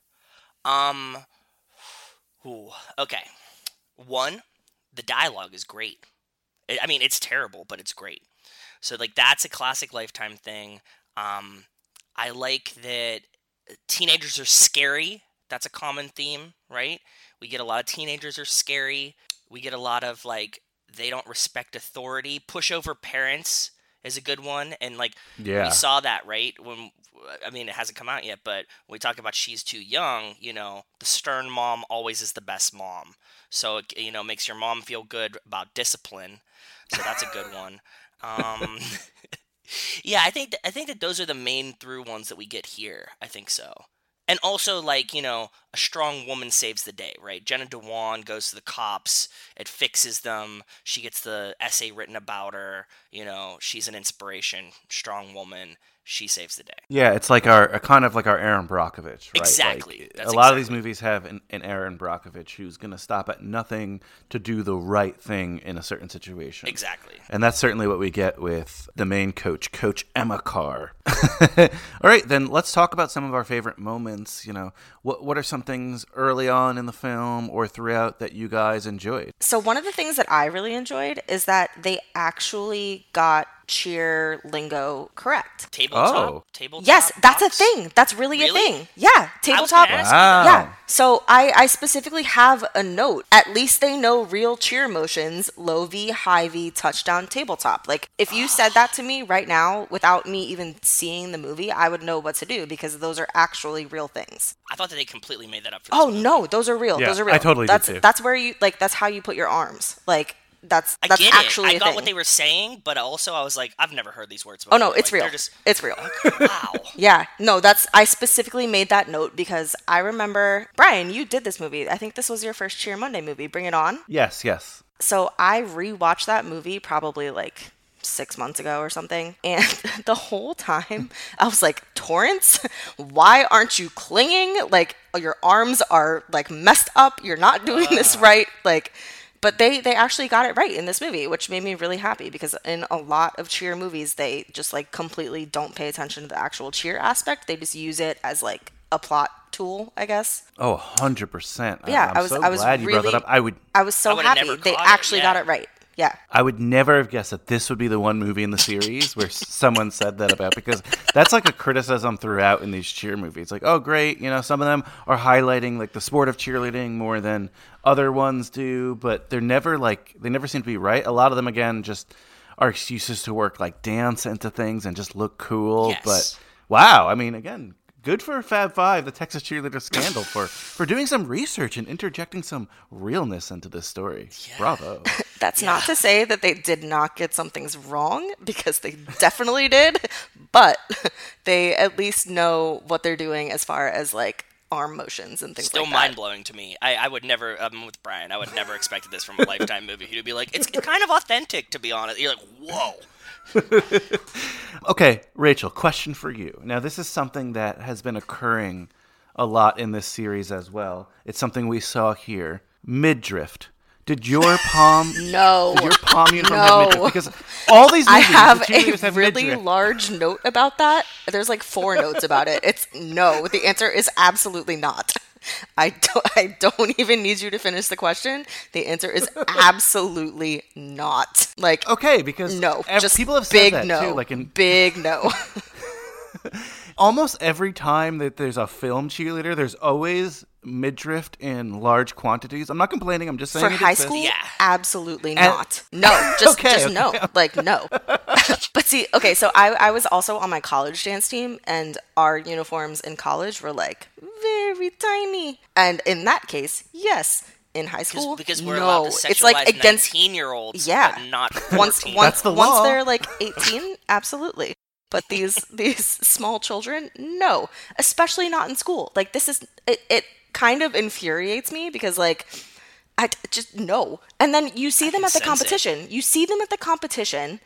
Um. Ooh, okay. One, the dialogue is great. I mean, it's terrible, but it's great. So like that's a classic Lifetime thing. Um, I like that teenagers are scary. That's a common theme, right? We get a lot of teenagers are scary. We get a lot of like they don't respect authority. Pushover parents is a good one, and like Yeah. we saw that right when I mean it hasn't come out yet, but when we talk about she's too young, you know, the stern mom always is the best mom. So it you know makes your mom feel good about discipline. So that's a good one. Um, yeah, I think th- I think that those are the main through ones that we get here. I think so. And also, like, you know, a strong woman saves the day, right? Jenna Dewan goes to the cops, it fixes them. She gets the essay written about her. You know, she's an inspiration, strong woman. She saves the day. Yeah, it's like our kind of like our Erin Brockovich, right? Exactly. Like, That's a lot of these movies have an, an Erin Brockovich who's going to stop at nothing to do the right thing in a certain situation. Exactly. And that's certainly what we get with the main coach, Coach Emma Carr. All right, then let's talk about some of our favorite moments. You know, what what are some things early on in the film or throughout that you guys enjoyed? So one of the things that I really enjoyed is that they actually got cheer lingo correct. Tabletop. Oh. Tabletop. Yes, that's a thing. That's really, Really? a thing. Yeah, tabletop. Wow. Yeah. So I, I specifically have a note. At least they know real cheer motions, low V, high V, touchdown, tabletop. Like if you said that to me right now without me even seeing the movie, I would know what to do because those are actually real things. I thought that they completely made that up for Oh movie. no, those are real. Yeah, those are real. I totally did too. that's where you like that's how you put your arms. Like that's I that's get actually it. I a got thing. what they were saying, but also I was like, I've never heard these words before. oh no, it's Like, real. Just It's real. wow. Yeah, no, that's I specifically made that note because I remember Brian, you did this movie. I think this was your first Cheer Monday movie. Bring it on. Yes, yes. So I rewatched that movie probably like six months ago or something, and the whole time I was like, Torrance, why aren't you clinging? Like your arms are like messed up. You're not doing this ah. right. Like. But they, they actually got it right in this movie, which made me really happy because in a lot of cheer movies, they just like completely don't pay attention to the actual cheer aspect. They just use it as like a plot tool, I guess. Oh, 100%. Yeah, I'm I was so I was glad you really brought that up. I would I was so I happy they caught it, actually got it right. Yeah. I would never have guessed that this would be the one movie in the series where someone said that about because that's like a criticism throughout in these cheer movies. Like, oh, great, you know, some of them are highlighting like the sport of cheerleading more than other ones do, but they're never like they never seem to be right. A lot of them again just are excuses to work like dance into things and just look cool. Yes. But wow, I mean, again. Good for Fab Five, the Texas cheerleader scandal, for for doing some research and interjecting some realness into this story. Bravo! That's not to say that they did not get some things wrong because they definitely did, but they at least know what they're doing as far as like arm motions and things Still like mind that. blowing to me. I, I would never. I'm with Brian. I would never expected this from a Lifetime movie. He'd be like, it's kind of authentic, to be honest. You're like, whoa. Okay, Rachel, question for you. Now, this is something that has been occurring a lot in this series as well. It's something we saw here. Midriff. Did your palm No. Did your palm uniform No. have midriff? Because all these I have a have really midriff. large note about that. There's like four notes about it. It's no. The answer is absolutely not. I don't, I don't even need you to finish the question. The answer is absolutely not. Like Okay, because no, ev- just people have said big that no. too. Like in big no. almost every time that there's a film cheerleader, there's always midriff in large quantities. I'm not complaining. I'm just saying For it high exists. school, Yeah. absolutely not. No, just Okay, just okay, no. Like no. but see, okay, so I I was also on my college dance team, and our uniforms in college were like very tiny. And in that case, yes. In high school, because we're no, allowed to sexualize it's like against 19 year olds, yeah. but not once 14. once That's the once law. they're like 18 absolutely but these these small children no especially not in school like this is it, it kind of infuriates me because like i just no and then you see them at the sense it. competition you see them at the competition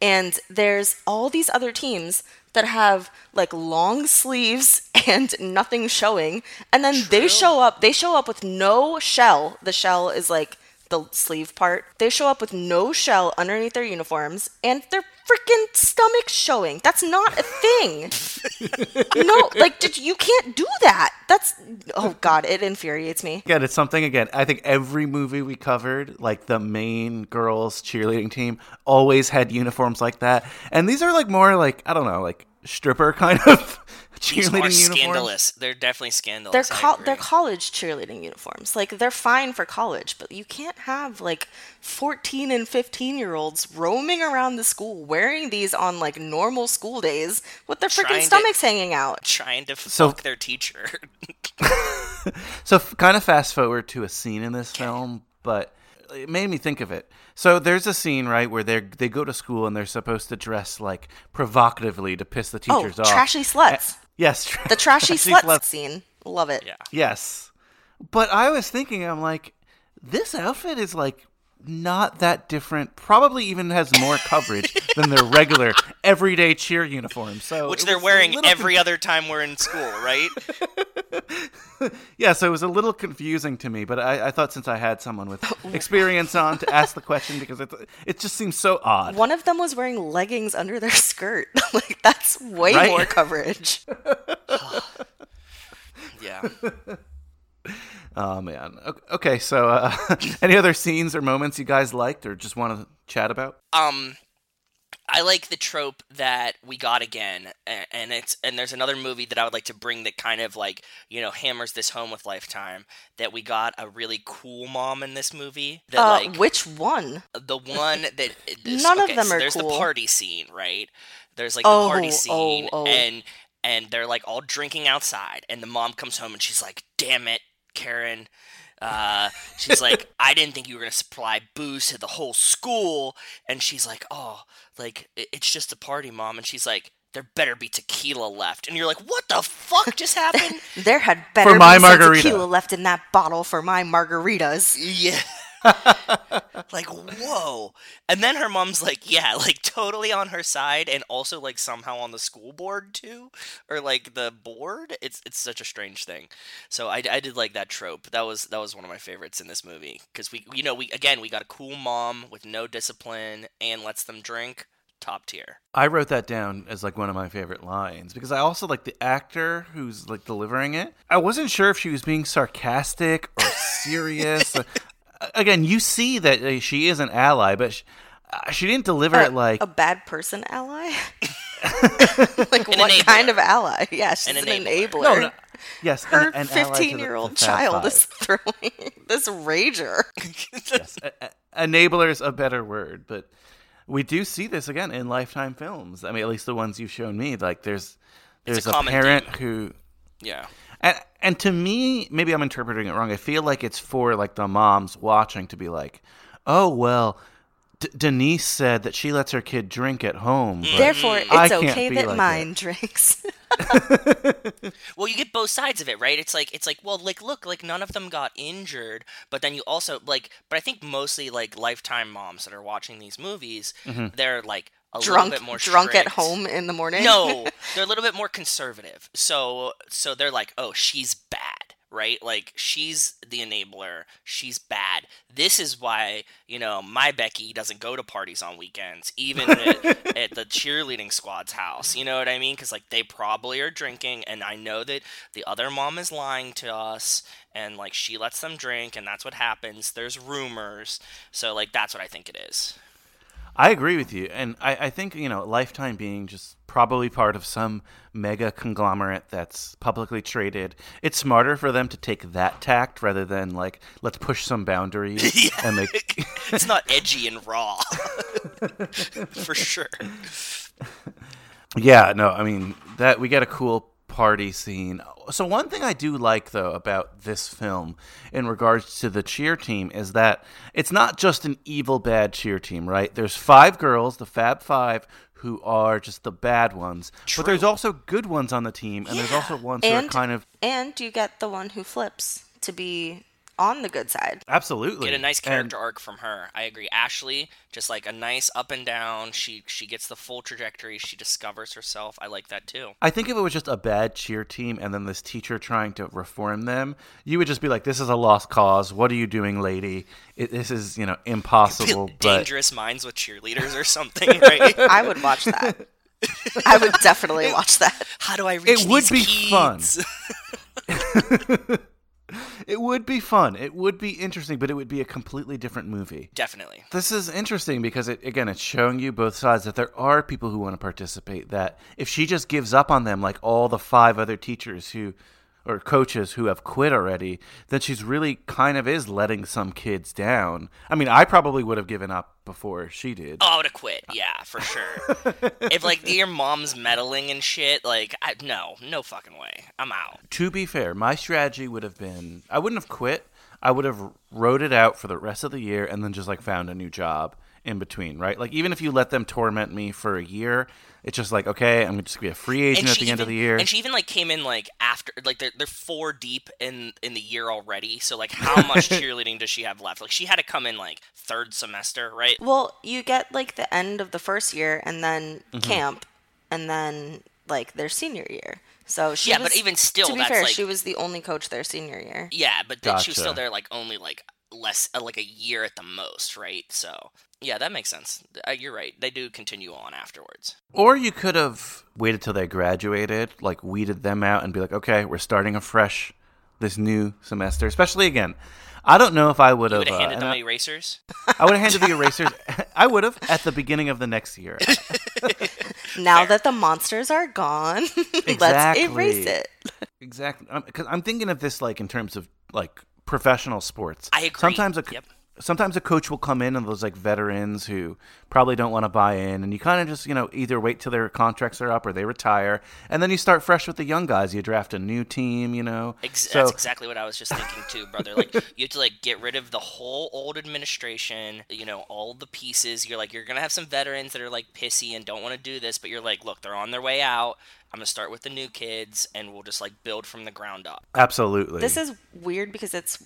and there's all these other teams that have like long sleeves and nothing showing and then they show up they show up with no shell. The shell is like the sleeve part they show up with no shell underneath their uniforms and their freaking stomachs showing that's not a thing no like did, you can't do that that's oh god it infuriates me Again, it's something. Again, I think every movie we covered, like the main girls cheerleading team, always had uniforms like that. And these are like more like I don't know, like stripper kind of cheerleading are uniforms. scandalous. They're definitely scandalous. they're I co- agree. they're college cheerleading uniforms. Like they're fine for college, but you can't have like 14 and 15 year olds roaming around the school wearing these on like normal school days with their freaking Trying to- stomachs hanging out. trying to So- their teacher. So, f- kind of fast forward to a scene in this film, but it made me think of it. So, there's a scene right where they they go to school and they're supposed to dress like provocatively to piss the Oh, teachers off. trashy sluts. Yes, tra- The trashy sluts scene. Love it. yeah. Yes. But I was thinking, I'm like, this outfit is like not that different. Probably even has more coverage than their regular everyday cheer uniform. So Which they're wearing little every other time we're in school, right? yeah. So it was a little confusing to me. But I, I thought since I had someone with experience on to ask the question because it it just seems so odd. One of them was wearing leggings under their skirt. like that's way Right? more coverage. yeah. Oh man. Okay. So uh, any other scenes or moments you guys liked or just want to chat about? Um, I like the trope that we got again, and it's and there's another movie that I would like to bring that kind of like you know hammers this home with Lifetime. That we got a really cool mom in this movie. That Uh, like which one? the one that this- None of them so are there's cool. the party scene right there's like Oh, the party oh, scene oh. and and they're like all drinking outside and the mom comes home and she's like damn it karen uh, she's like i didn't think you were going to supply booze to the whole school and she's like oh like it's just a party mom and she's like there better be tequila left and you're like what the fuck just happened There had better my be some margarita. tequila left in that bottle for my margaritas. Yeah. like whoa. And then her mom's like yeah like totally on her side and also like somehow on the school board too or like the board. It's it's such a strange thing. So i, I did like that trope. That was that was one of my favorites in this movie because we you know we again we got a cool mom with no discipline and lets them drink top tier. I wrote that down as like one of my favorite lines because I also like the actor who's like delivering it. I wasn't sure if she was being sarcastic or serious. Again, you see that uh, she is an ally, but she, uh, she didn't deliver A- it like a bad person ally? like An what enabler. kind of ally? Yeah, she's An an enabler. enabler. no, no, yes, an- Her an ally 15 year old child Five. is throwing this rager. yes. a- a- enabler's a better word, but we do see this again in Lifetime films. I mean, at least the ones you've shown me. Like, there's there's a, common parent theme. who yeah And and to me, maybe I'm interpreting it wrong. I feel like it's for like the moms watching to be like, "Oh well, D- Denise said that she lets her kid drink at home." Therefore, it's okay that like mine drinks. Well, you get both sides of it, right? It's like it's like well, like look, like none of them got injured, but then you also like, but I think mostly like lifetime moms that are watching these movies, mm-hmm. they're like a drunk, little bit more drunk at home in the morning. No, they're a little bit more conservative. So so they're like, oh, she's bad, right? Like she's the enabler. She's bad. This is why you know my Becky doesn't go to parties on weekends, even at, at the cheerleading squad's house. You know what I mean? Because like they probably are drinking, and I know that the other mom is lying to us, and like she lets them drink, and that's what happens. There's rumors, so like that's what I think it is. I agree with you, and I, I think you know Lifetime being just probably part of some mega conglomerate that's publicly traded. It's smarter for them to take that tact rather than like let's push some boundaries and make. it's not edgy and raw. For sure. Yeah, no, I mean that we got a cool party scene. So one thing I do like though about this film in regards to the cheer team is that it's not just an evil bad cheer team, right? There's five girls, the Fab 5 who are just the bad ones. But there's also good ones on the team and there's also ones who are kind of and you get the one who flips to be on the good side. absolutely Get a nice And- character arc from her. I agree. Ashley, just like a nice up and down. She she gets the full trajectory. She discovers herself. I like that too. I think if it was just a bad cheer team and then this teacher trying to reform them, you would just be like, "This is a lost cause. What are you doing, lady? It, this is you know impossible." but Dangerous minds with cheerleaders or something, right? I would watch that. I would definitely watch that. How do I reach it would these be fun. It would be fun. It would be interesting, but it would be a completely different movie. Definitely. This is interesting because it again it's showing you both sides that there are people who want to participate that if she just gives up on them like all the five other teachers who or coaches who have quit already, then she's really kind of is letting some kids down. I mean, I probably would have given up before she did. Oh, I would have quit. Yeah, for sure. if like your mom's meddling and shit, like I, no, no fucking way. I'm out. To be fair, my strategy would have been I wouldn't have quit. I would have wrote it out for the rest of the year and then just like found a new job in between, right? Like even if you let them torment me for a year, it's just like okay, I'm just gonna be a free agent at she the end of the year. And she even like came in like after like they're they're four deep in in the year already. So like how much cheerleading does she have left? Like she had to come in like third semester, right? Well, you get like the end of the first year and then Mm-hmm. camp and then like their senior year. So she Yeah, but even still, to be that's fair, like- she was the only coach their senior year. Yeah, but then she was still there like only like less uh, like a year at the most, right? So yeah, that makes sense. Uh, you're right. They do continue on afterwards. Or you could have waited till they graduated, like weeded them out and be like, okay, we're starting afresh this new semester. Especially again, I don't know if I would have. would uh, handed and them I- erasers. I would have handed the erasers. I would have at the beginning of the next year. Now that the monsters are gone, let's erase it. Exactly, because I'm thinking of this like in terms of like professional sports. I agree. Sometimes a Yep. Sometimes a coach will come in and those like veterans who probably don't want to buy in, and you kind of just you know either wait till their contracts are up or they retire, and then you start fresh with the young guys. You draft a new team, you know. Ex- so that's exactly what I was just thinking too, brother. Like you have to like get rid of the whole old administration, you know, all the pieces. You're like you're gonna have some veterans that are like pissy and don't want to do this, but you're like, look, they're on their way out. I'm gonna start with the new kids, and we'll just like build from the ground up. absolutely. This is weird because it's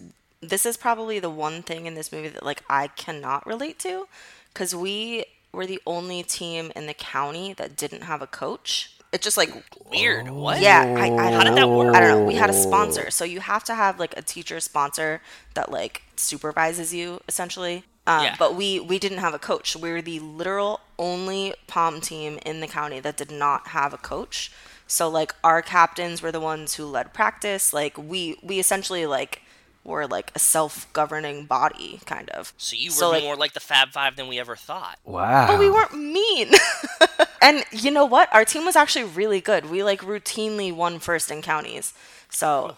this is probably the one thing in this movie that like I cannot relate to because we were the only team in the county that didn't have a coach. It's just like Weird. What? Yeah, I, I How did that work? I don't know. We had a sponsor, so you have to have like a teacher sponsor that like supervises you essentially. Um, Yeah. But we we didn't have a coach. We were the literal only pom team in the county that did not have a coach. So like our captains were the ones who led practice. Like we we essentially like were like a self-governing body kind of. So you were So, like- more like the Fab Five than we ever thought. wow. but we weren't mean. and you know what? Our team was actually really good. We like routinely won first in counties. So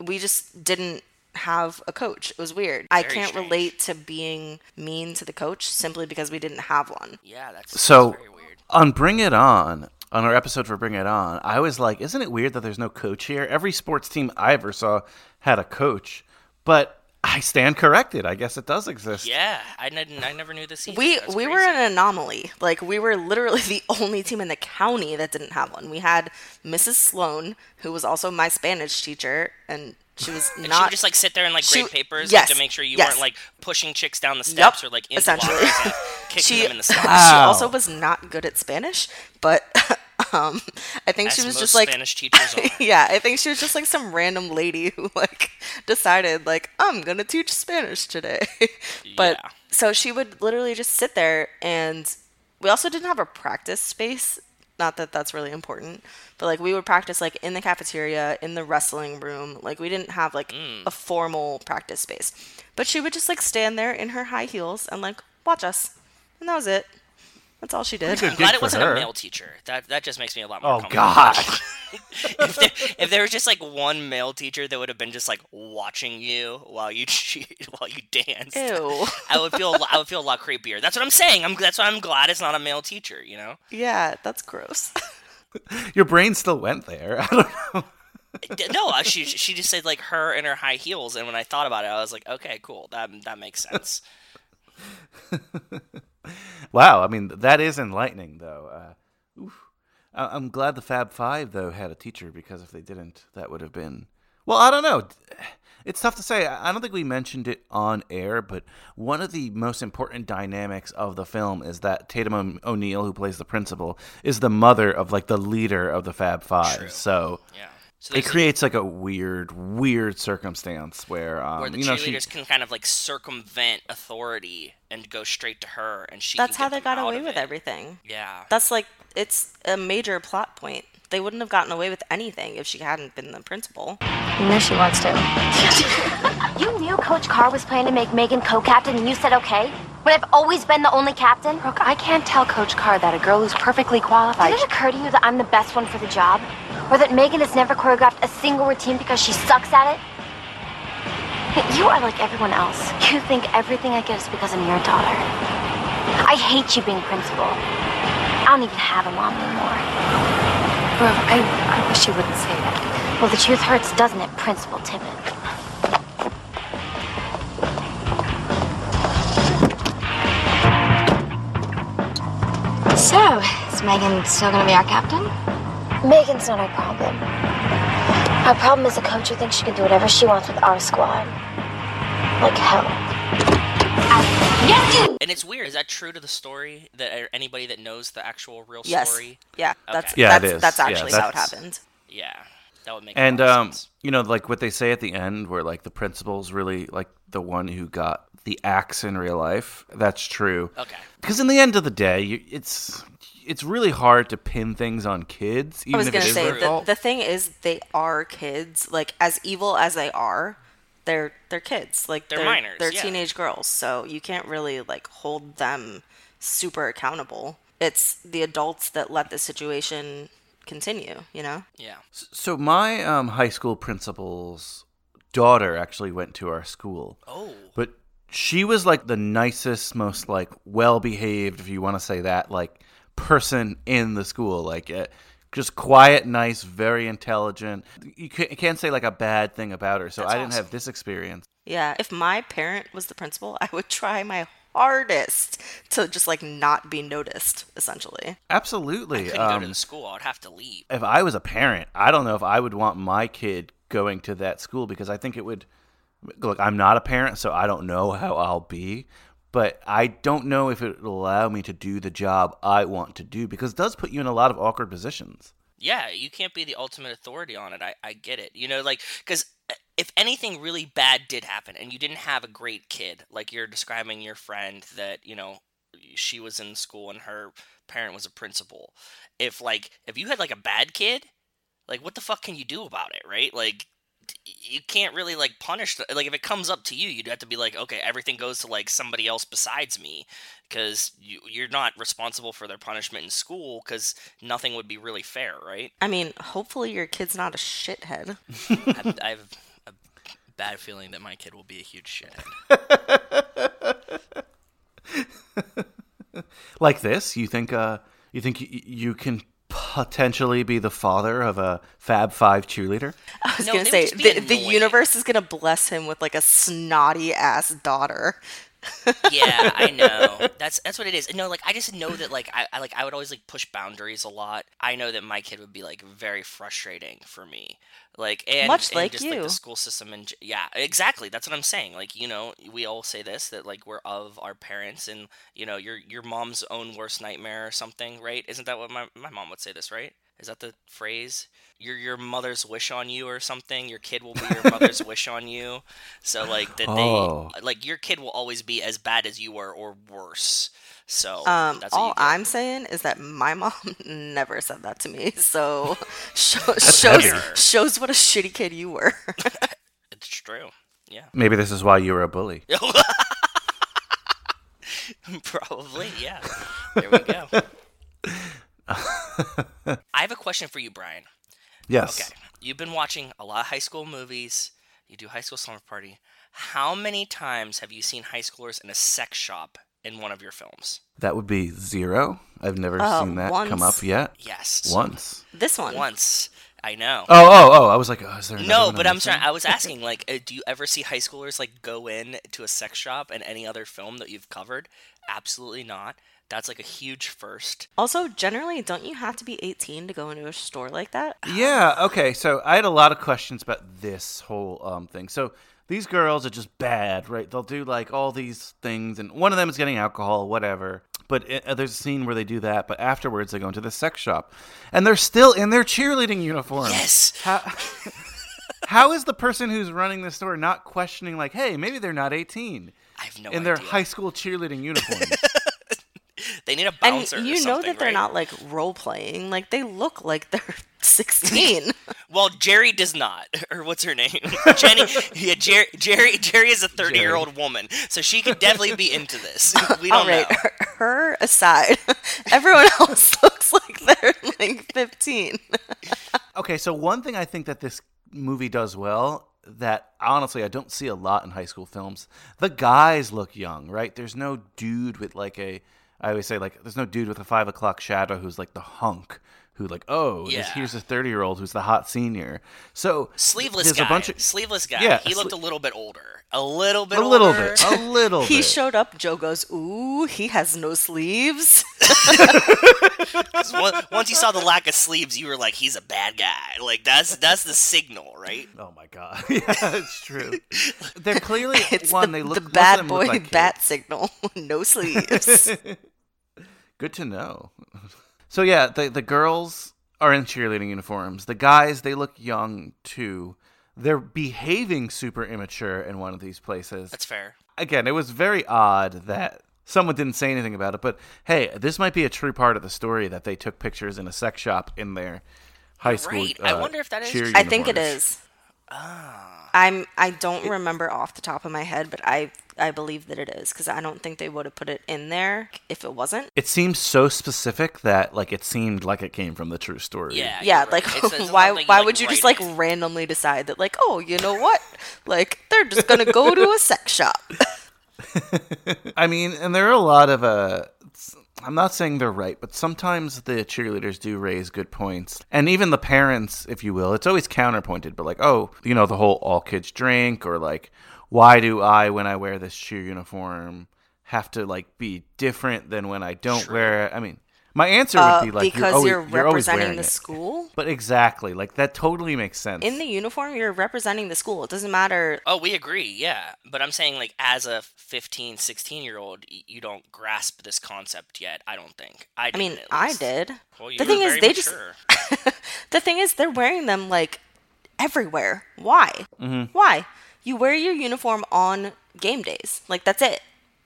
we just didn't have a coach. It was weird. I can't strange. relate to being mean to the coach simply because we didn't have one. Yeah, that's So that's very weird. on Bring It On, on our episode for Bring It On, I was like, isn't it weird that there's no coach here? Every sports team I ever saw had a coach, but I stand corrected. I guess it does exist. Yeah, I didn't. I never knew this. Either. We That's we were an anomaly. Like we were literally the only team in the county that didn't have one. We had Mrs. Sloan, who was also my Spanish teacher, and she was And she not would just like sit there and like She- grade papers yes, like, to make sure you yes. weren't like pushing chicks down the steps or like essentially. kicking she them in the stomach. she also was not good at Spanish, but um, I think she was just like Spanish teachers yeah, I think she was just like some random lady who like decided like I'm gonna teach Spanish today. but Yeah. so she would literally just sit there, and we also didn't have a practice space. Not that that's really important, but like we would practice like in the cafeteria, in the wrestling room. Like we didn't have like Mm. a formal practice space. But she would just like stand there in her high heels and like watch us, and that was it. That's all she did. I'm glad it wasn't her. a male teacher. That that just makes me a lot more Oh comfortable. God. if, there, if there was just like one male teacher that would have been just like watching you while you cheat, while you dance, Ew. I would feel I would feel a lot creepier. That's what I'm saying. I'm that's why I'm glad it's not a male teacher. You know, Yeah, that's gross. Your brain still went there. I don't know. No, uh, she she just said like her in her high heels, and when I thought about it, I was like, okay, cool, that that makes sense. Wow, I mean that is enlightening, though. Uh, oof. I- I'm glad the Fab Five though had a teacher because if they didn't, that would have been. Well, I don't know. It's tough to say. I don't think we mentioned it on air, but one of the most important dynamics of the film is that Tatum O- O'Neal, who plays the principal, is the mother of like the leader of the Fab Five. True. So Yeah. So it creates like a weird, weird circumstance where, um, where the you know, cheerleaders she, can kind of like circumvent authority and go straight to her, and she. That's can how get they them got away with it. everything. Yeah. That's like it's a major plot point. They wouldn't have gotten away with anything if she hadn't been the principal. You know she wants to. you knew Coach Carr was planning to make Megan co-captain, and you said okay. When I've always been the only captain. Brooke, I can't tell Coach Carr that a girl who's perfectly qualified. Did it occur to you that I'm the best one for the job, or that Megan has never choreographed a single routine because she sucks at it? You are like everyone else. You think everything I get is because I'm your daughter. I hate you being principal. I don't even have a mom anymore. Brooke, I, I wish you wouldn't say that. Well, the truth hurts, doesn't it, Principal Tippett? So, is Megan still gonna be our captain? Megan's not our problem. Our problem is a coach who thinks she can do whatever she wants with our squad. Like hell. Yes! And it's weird. Is that true to the story? That anybody that knows the actual real Yes. story? Yeah, that's Okay. Yeah, that's, is. that's Yeah, actually how it happened. Yeah, that would make. a and um, sense. you know, like what they say at the end, where like the principal's really like the one who got the axe in real life. That's true. Okay. Because in the end of the day, you, it's it's really hard to pin things on kids, even I was if gonna it is say their the, fault. the thing is they are kids. Like as evil as they are, they're they're kids. Like They're they're minors, They're yeah. teenage girls, so you can't really like hold them super accountable. It's the adults that let the situation continue. You know. Yeah. So my um, high school principal's daughter actually went to our school. Oh. But she was like the nicest, most like well behaved, if you want to say that, like person in the school. Like uh, just quiet, nice, very intelligent. You can't say like a bad thing about her. So That's I didn't awesome. have this experience. Yeah. If my parent was the principal, I would try my hardest to just like not be noticed. Essentially. Absolutely. Couldn't go to Um, the school. I would have to leave. if I was a parent, I don't know if I would want my kid going to that school because I think it would. Look, I'm not a parent, so I don't know how I'll be, but I don't know if it will allow me to do the job I want to do because it does put you in a lot of awkward positions. Yeah, you can't be the ultimate authority on it. I, I get it. You know, like, because uh, if anything really bad did happen and you didn't have a great kid, like you're describing your friend that, you know, she was in school and her parent was a principal. If, like, if you had, like, a bad kid, like, what the fuck can you do about it, right? Like, you can't really like punish the, like if it comes up to you you'd have to be like okay everything goes to like somebody else besides me because you, you're not responsible for their punishment in school because nothing would be really fair right I mean, hopefully your kid's not a shithead. I, I have a bad feeling that my kid will be a huge shithead Like this, you think? Uh, you think y- you can potentially be the father of a Fab Five cheerleader? I was No, gonna say the, the universe is gonna bless him with like a snotty ass daughter. Yeah, I know. That's that's what it is. No, like I just know that like I, I like I would always like push boundaries a lot. I know that my kid would be like very frustrating for me. Like and Much and like just like you. the school system and yeah, exactly. That's what I'm saying. Like, you know, we all say this that like we're of our parents and you know, your your mom's own worst nightmare or something, right? Isn't that what my my mom would say this, right? Is that the phrase? Your your mother's wish on you or something. Your kid will be your mother's wish on you. So like that Oh. they like your kid will always be as bad as you were or worse. So Um, that's all you. I'm saying is that my mom never said that to me. So show, heavy. shows shows what a shitty kid you were. It's true. Yeah. Maybe this is why you were a bully. Probably, yeah. There we go. I have a question for you, Brian. Yes. Okay. You've been watching a lot of high school movies. You do high school summer party. How many times have you seen high schoolers in a sex shop in one of your films? That would be zero. I've never Uh, seen that come up yet. Yes. Once. This one. Once. I know. Oh, oh, oh! I was like, oh, is there No, but I'm I'm sorry. I was asking, like, uh, do you ever see high schoolers like go in to a sex shop in any other film that you've covered? Absolutely not. That's like a huge first. Also, generally, don't you have to be 18 to go into a store like that? Yeah. Okay. So I had a lot of questions about this whole um thing. So these girls are just bad, right? They'll do like all these things, and one of them is getting alcohol, whatever. But it, uh, there's a scene where they do that, but afterwards they go into the sex shop, and they're still in their cheerleading uniform. Yes. How, how is the person who's running the store not questioning, like, hey, maybe they're not 18 I have no in their high school cheerleading uniforms? They need a And bouncer. you or know something, that they're right? not like role playing. Like they look like they're 16. Well, Jerry does not, or what's her name? Jenny. Yeah, Jerry. Jerry. Jerry is a thirty-year-old woman, so she could definitely be into this. We don't All right, know. her, her aside, everyone else looks like they're like 15. Okay, so one thing I think that this movie does well that honestly I don't see a lot in high school films. The guys look young, right? There's no dude with like a I always say like there's no dude with a five o'clock shadow who's like the hunk who like oh this- Yeah. here's a thirty year old who's the hot senior. So Sleeveless there's guy. a bunch of Sleeveless guy. Yeah, he looked sle- a little bit older. A little bit. a little bit, a little He bit. showed up. Joe goes, "Ooh, he has no sleeves." Once- you saw the lack of sleeves, you were like, "He's a bad guy." Like that's that's the signal, right? Oh my god, yeah, it's true. They're clearly It's one. the, they look the bad boy like bat signal. no sleeves. Good to know. So yeah, the the girls are in cheerleading uniforms. The guys, they look young too. They're behaving super immature in one of these places. That's fair. Again, it was very odd that someone didn't say anything about it, but hey, this might be a true part of the story that they took pictures in a sex shop in their high school. right. I uh, wonder if that is cheer I think it is. uniforms. is. I'm. I don't remember off the top of my head, but I I believe that it is because I don't think they would have put it in there if it wasn't. It seems so specific that like it seemed like it came from the true story. Yeah. Yeah, you're like right. It's- it's why why like, would you just write like it. randomly decide that like oh you know what like they're just gonna go to a sex shop? I mean, and there are a lot of uh I'm not saying they're right, but sometimes the cheerleaders do raise good points. And even the parents, if you will, it's always counterpointed, but like, oh, you know, the whole all kids drink or like why do I when I wear this cheer uniform have to like be different than when I don't wear it? I mean, my answer would Uh, be like because you're, you're, always, you're always representing the it. school. But exactly, like that totally makes sense. In the uniform, you're representing the school. It doesn't matter. Oh, we agree, yeah. But I'm saying, like, as a 15, 16 year old, you don't grasp this concept yet, I don't think. I, I mean, I did. Well, you the thing is, very they just. The thing is, they're wearing them like everywhere. Why? Mm-hmm. Why? You wear your uniform on game days. Like that's it.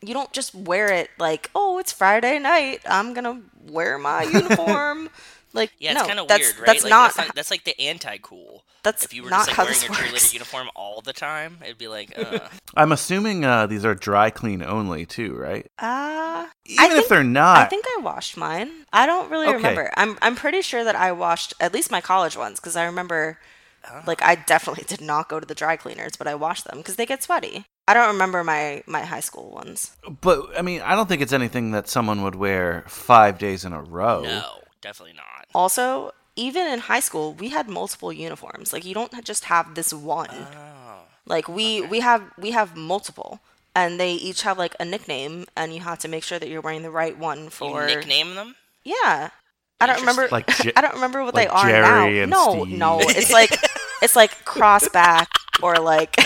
You don't just wear it like, oh, it's Friday night. I'm gonna wear my uniform. like, Yeah, no, it's kind of that's weird, right? that's like, not. that's, not, that's like the anti-cool. That's if you were not just like wearing this your cheerleader works. uniform all the time, it'd be like, uh, I'm assuming uh, these are dry clean only too, right? Uh, Even I if think- they're not. I think I washed mine. I don't really Okay. remember. I'm I'm pretty sure that I washed at least my college ones because I remember, Ah. like, I definitely did not go to the dry cleaners, but I washed them because they get sweaty. I don't remember my my high school ones. But I mean, I don't think it's anything that someone would wear five days in a row. no, definitely not. Also, even in high school, we had multiple uniforms. Like, you don't just have this one. Oh, Like we we have we have multiple, and they each have like a nickname, and you have to make sure that you're wearing the right one You for. nickname them? Yeah. I don't remember. Like Je- I don't remember what they are Jerry now. and no, Steve. no, it's like it's like crossback or like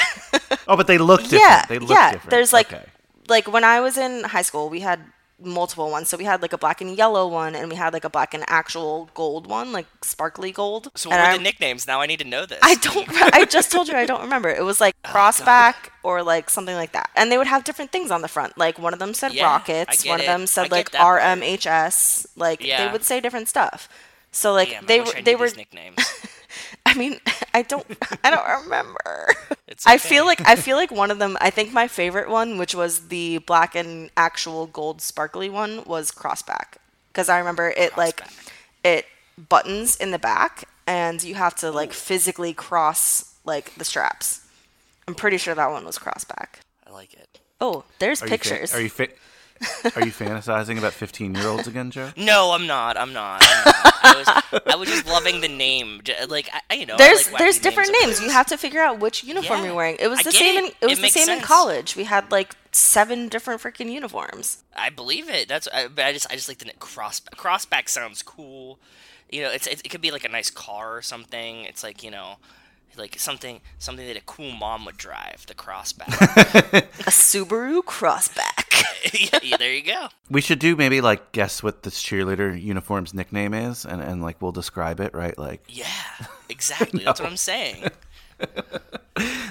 Oh, but they look different. yeah, they look yeah. different. There's like Okay. like when I was in high school, we had multiple ones. So we had like a black and yellow one, and we had like a black and actual gold one, like sparkly gold. So and what were I, the nicknames? Now I need to know this. I don't. I just told you I don't remember. It was like Oh, crossback or like something like that, and they would have different things on the front. Like one of them said Yeah, rockets, get one of them said get like. RMHS. Like they would say different stuff. So like Damn, they I were they were these nicknames. I mean, I don't I don't remember. It's I feel like I feel like one of them. I think my favorite one, which was the black and actual gold sparkly one, was crossback because I remember it like it buttons in the back, and you have to like physically cross like the straps. I'm pretty sure that one was crossback. I like it. Oh, there's Are you fa- pictures. are you fa- are you fantasizing about 15 year olds again, Joe? No, I'm not. I'm not. I'm not. I, was, I was just loving the name. Like, I, I- you know, I there's like there's different of names. You have to figure out which uniform Yeah. you're wearing. It was I the same. it. In, it was It the makes same in college. We had like seven different freaking uniforms. I believe it. That's. I, but I just, I just like the name crossback. Crossback sounds cool. You know, it's, it, it could be like a nice car or something. It's like you know, like something, something that a cool mom would drive. The crossback. A Subaru Crossback. yeah, there you go. We should do maybe like guess what this cheerleader uniform's nickname is, and, and like we'll describe it, right? Like, Yeah, exactly. That's what I'm saying.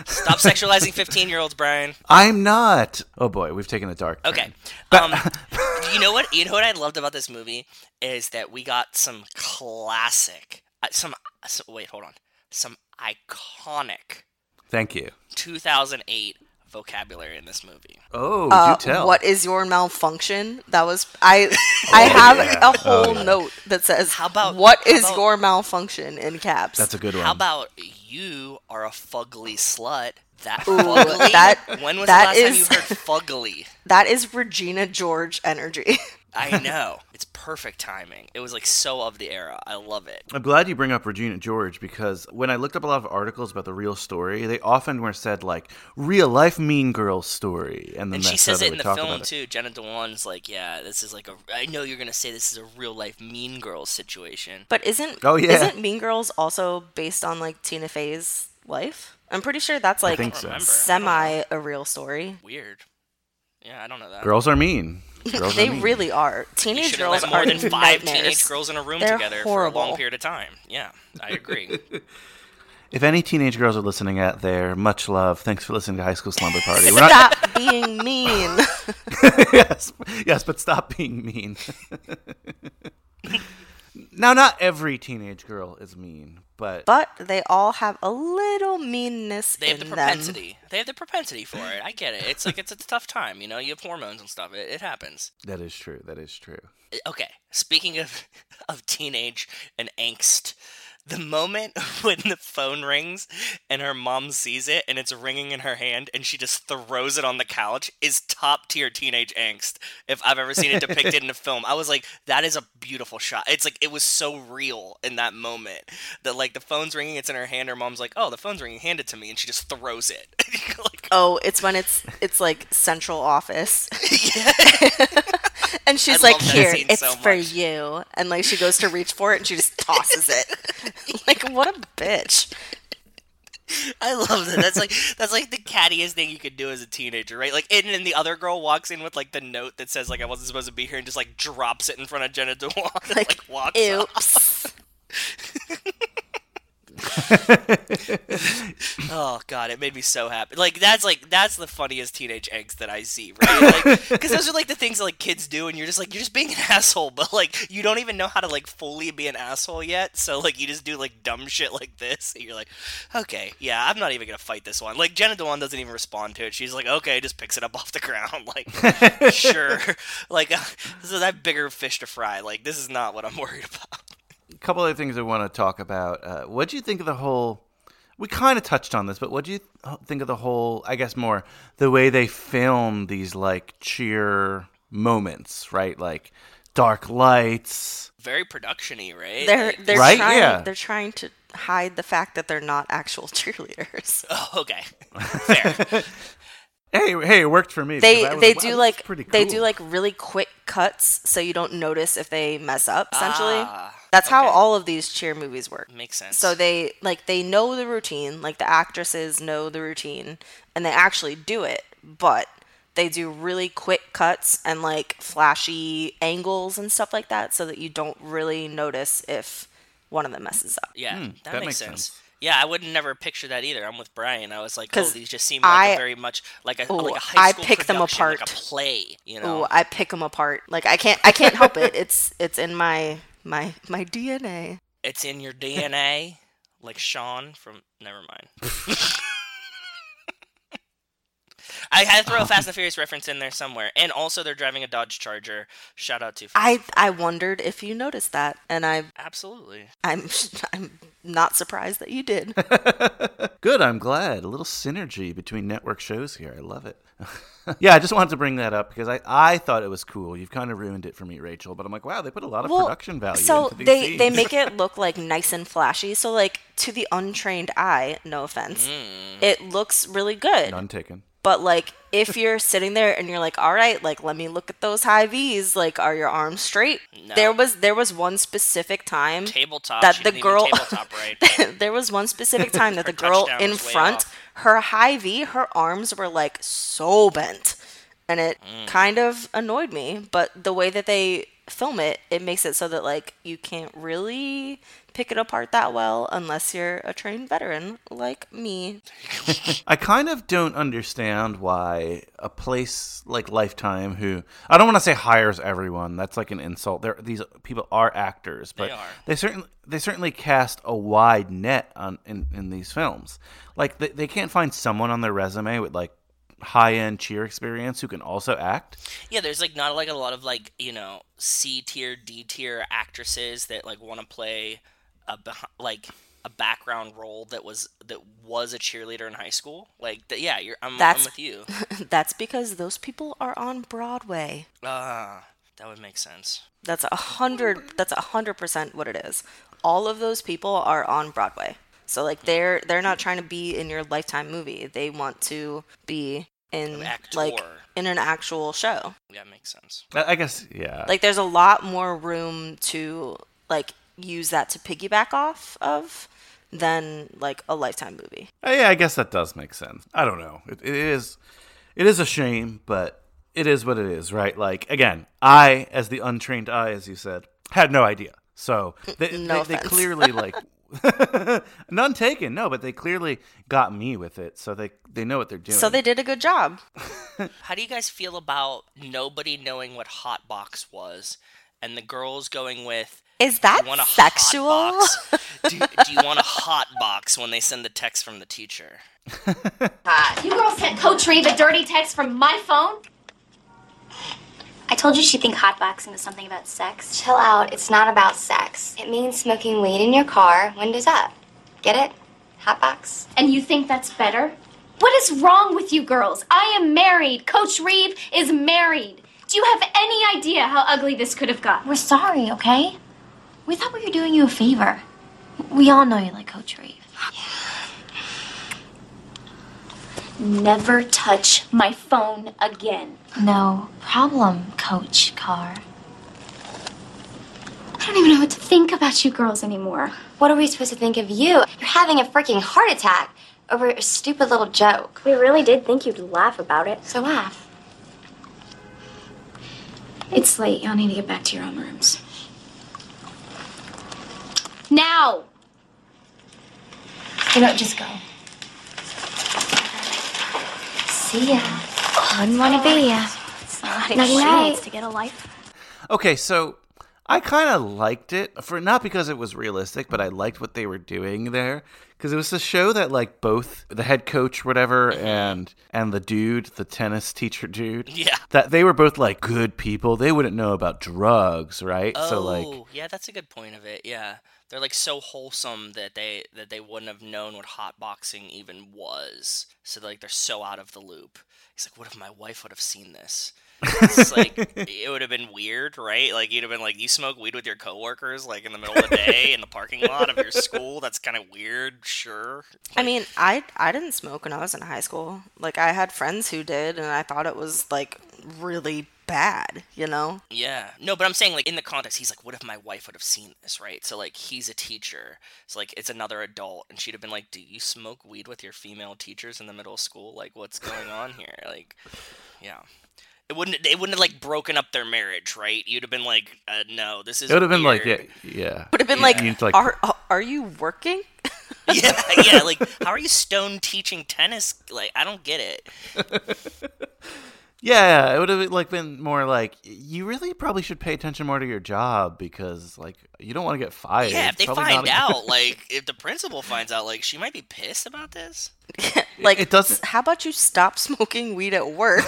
Stop sexualizing 15 year olds, Brian. I'm not. Oh boy, we've taken a dark. Okay. Um, you know what? You know what I loved about this movie is that we got some classic, uh, some, some. Wait, hold on. Some iconic Thank you. 2008 vocabulary in this movie. Oh, Uh, do tell. what is your malfunction? That was I. I have yeah. a whole Oh, yeah. note that says, How about- what how is about- your malfunction?" in caps. That's a good one. How about you are a fugly slut? That fugly. that- when was that the last is- time you heard fugly? that is Regina George energy. I know. It's perfect timing. It was like so of the era. I love it. I'm glad you bring up Regina George because when I looked up a lot of articles about the real story, they often were said like real life Mean Girls story, and then And she says it in the film about it. too. Jenna Dewan's like, yeah, this is like a. I know you're gonna say this is a real life Mean Girls situation. But isn't Oh, yeah. isn't Mean Girls also based on like Tina Fey's life? I'm pretty sure that's like think so. Semi a real story. Weird. Yeah, I don't know that. Girls are mean. Girls They are mean. really are. Teenage should girls let more are than five nightmares. teenage girls in a room They're together for a long period of time. Yeah, I agree. If any teenage girls are listening out there, much love. Thanks for listening to High School Slumber Party. We're not. Stop being mean. yes, yes, but stop being mean. Now, not every teenage girl is mean, but but they all have a little meanness They have in the them. propensity. They have the propensity for it. I get it. It's like it's a tough time. You know, you have hormones and stuff. It, it happens. that is true. That is true. okay speaking of of teenage and angst the moment when the phone rings and her mom sees it and it's ringing in her hand and she just throws it on the couch is top tier teenage angst if I've ever seen it depicted in a film. I was like, that is a beautiful shot. It's like it was so real in that moment that like the phone's ringing, it's in her hand. Her mom's like, oh, the phone's ringing, hand it to me, and she just throws it. like, Oh, it's when it's it's like central office. and she's I like, "Here, it's so for you." And like she goes to reach for it and she just tosses it. like what a bitch. I love that. That's like that's like the cattiest thing you could do as a teenager, right? Like, and then the other girl walks in with like the note that says like I wasn't supposed to be here, and just like drops it in front of Jenna Dewan, and, like, walks off. Oops. Oh god, it made me so happy. Like that's like that's the funniest teenage angst that I see, right? Like because those are like the things that like kids do, and you're just like you're just being an asshole, but like you don't even know how to like fully be an asshole yet. So like you just do like dumb shit like this, and you're like, okay, yeah, I'm not even gonna fight this one. Like Jenna Dewan doesn't even respond to it. She's like, okay, just picks it up off the ground. Like sure, like uh, so that bigger fish to fry. Like this is not what I'm worried about. A couple other things I want to talk about. Uh, what do you think of the whole? We kind of touched on this, but what do you th- think of the whole? I guess more the way they film these like cheer moments, right? Like dark lights. Very productiony, right? They're they're Right? trying Yeah. they're trying to hide the fact that they're not actual cheerleaders. oh, okay, fair. Hey, hey, it worked for me. They because I they wow, do that's like pretty they do like really quick cuts so you don't notice if they mess up essentially. Ah, That's how okay. all of these cheer movies work. Makes sense. So they like they know the routine, like the actresses know the routine and they actually do it, but they do really quick cuts and like flashy angles and stuff like that so that you don't really notice if one of them messes up. Yeah, Hmm, that, that makes, makes sense. sense. Yeah, I would never picture that either. I'm with Brian. I was like, oh, 'Cause these just seem like a I- very much like a Ooh, like a high I pick them production, like apart. a play. You know, Ooh, I pick them apart. Like I can't I can't help it. It's it's in my my my DNA. it's in your DNA. like Sean from. Never mind. I had to throw a oh. Fast and Furious reference in there somewhere, and also they're driving a Dodge Charger. Shout out to I I wondered if you noticed that, and I absolutely. I'm I'm not surprised that you did. Good, I'm glad. A little synergy between network shows here. I love it. yeah, I just wanted to bring that up because I, I thought it was cool. You've kind of ruined it for me, Rachel, but I'm like, wow, they put a lot of Well, production value so into these they they make it look like nice and flashy. So like to the untrained eye, no offense, Mm. it looks really good. None taken. But like if you're sitting there and you're like, all right, like let me look at those high V's. Like, are your arms straight? No. There was there was one specific time Tabletop. that the girl right. there was one specific time that the girl in front, off. her high V, her arms were like so bent, and it Mm. kind of annoyed me. But the way that they film it, it makes it so that like you can't really pick it apart that well unless you're a trained veteran like me. I kind of don't understand why a place like Lifetime, who I don't want to say hires everyone, that's like an insult. There, these people are actors, but are. they certainly they certainly cast a wide net on in, in these films. Like they, they can't find someone on their resume with like high end cheer experience who can also act. Yeah, there's like not like a lot of like you know C tier, D tier actresses that like want to play a like a background role that was that was a cheerleader in high school. Like th- yeah, you're I'm, I'm That's with you. that's because those people are on Broadway. Ah, that would make sense. That's a hundred. That's a hundred percent what it is. All of those people are on Broadway. So like they're they're not trying to be in your lifetime movie. They want to be in like in an actual show. Yeah, makes sense. I, I guess yeah. Like there's a lot more room to like use that to piggyback off of than like a lifetime movie. Uh, yeah, I guess that does make sense. I don't know. It, it is, it is a shame, but it is what it is, right? Like again, I, as the untrained eye, as you said, had no idea. So they, No they, they clearly like none taken. No, but they clearly got me with it. So they they know what they're doing. So they did a good job. How do you guys feel about nobody knowing what Hotbox was, and the girls going with? Is "Do that you want a sexual? hotbox? do, do you want a hot box when they send the text from the teacher? Uh, you girls sent Coach Reeve a dirty text from my phone? I told you she'd think hotboxing was something about sex. Chill out. It's not about sex. It means smoking weed in your car, windows up. Get it? Hotbox. And you think that's better? What is wrong with you girls? I am married. Coach Reeve is married. Do you have any idea how ugly this could have got? We're sorry, okay? We thought we were doing you a favor. We all know you like Coach Reeve. Never touch my phone again. No problem, Coach Carr. I don't even know what to think about you girls anymore. What are we supposed to think of you? You're having a freaking heart attack over a stupid little joke. We really did think you'd laugh about it. So laugh. It's late. Y'all need to get back to your own rooms. Now! You know, just go. See ya. Wouldn't want to be ya. Nighty Nighty night. to get a life. Okay, so I kind of liked it for not because it was realistic, but I liked what they were doing there because it was a show that like both the head coach, whatever, and and the dude, the tennis teacher dude, Yeah. that they were both like good people. They wouldn't know about drugs, right? Oh, So like, oh, yeah, that's a good point of it. Yeah, they're like so wholesome that they that they wouldn't have known what hotboxing even was. So like they're so out of the loop. He's like, what if my wife would have seen this? It's like it would have been weird, right? Like you'd have been like, you smoke weed with your coworkers, like in the middle of the day in the parking lot of your school. That's kind of weird. Sure. I mean, I I didn't smoke when I was in high school. Like I had friends who did, and I thought it was like really bad. You know? Yeah. No, but I'm saying like in the context, he's like, what if my wife would have seen this, right? So like he's a teacher. So like it's another adult and she'd have been like, Do you smoke weed with your female teachers in the middle of school? Like what's going on here? Like yeah. It wouldn't it wouldn't have like broken up their marriage, right? You'd have been like, uh, no, this is it would have been like, yeah, weird." yeah. Would have been You like, need to, are are you working? yeah, yeah, like how are you stone teaching tennis? Like I don't get it. Yeah, it would have like been more like you really probably should pay attention more to your job because like you don't want to get fired. Yeah, if they Probably find not a- out, like if the principal finds out, like she might be pissed about this. like it doesn't- how about you stop smoking weed at work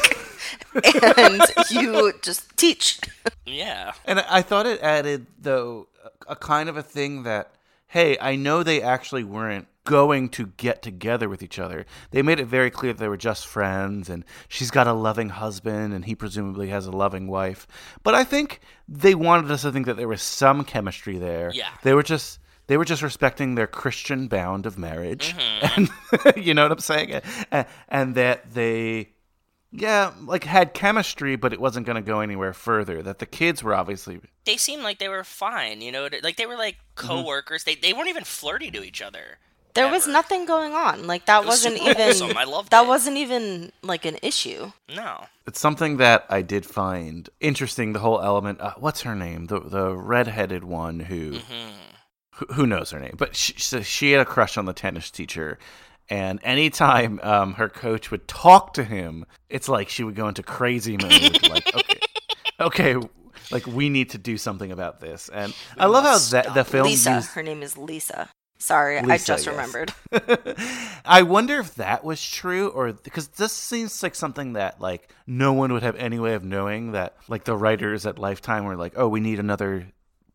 and you just teach Yeah. And I I thought it added though a a kind of a thing that hey, I know they actually weren't going to get together with each other. They made it very clear that they were just friends and she's got a loving husband and he presumably has a loving wife. But I think they wanted us to think that there was some chemistry there. Yeah. They were just they were just respecting their Christian bound of marriage. Mm-hmm. And you know what I'm saying? And, and that they yeah, like had chemistry, but it wasn't going to go anywhere further. That the kids were obviously They seemed like they were fine, you know, like they were like Mm-hmm. coworkers. They they weren't even flirty to each other. there was nothing going on like that It was wasn't super even wholesome. I loved that it. wasn't even like an issue No. It's something that I did find interesting. The whole element. Uh, what's her name? The the redheaded one who, who who knows her name? But she so she had a crush on the tennis teacher, and anytime um, her coach would talk to him, it's like she would go into crazy mode. like okay, okay, like we need to do something about this. And I love how that the film lisa used her name is lisa sorry i just yes. remembered I wonder if that was true or because this seems like something that like no one would have any way of knowing that like the writers at Lifetime were like, "Oh, we need another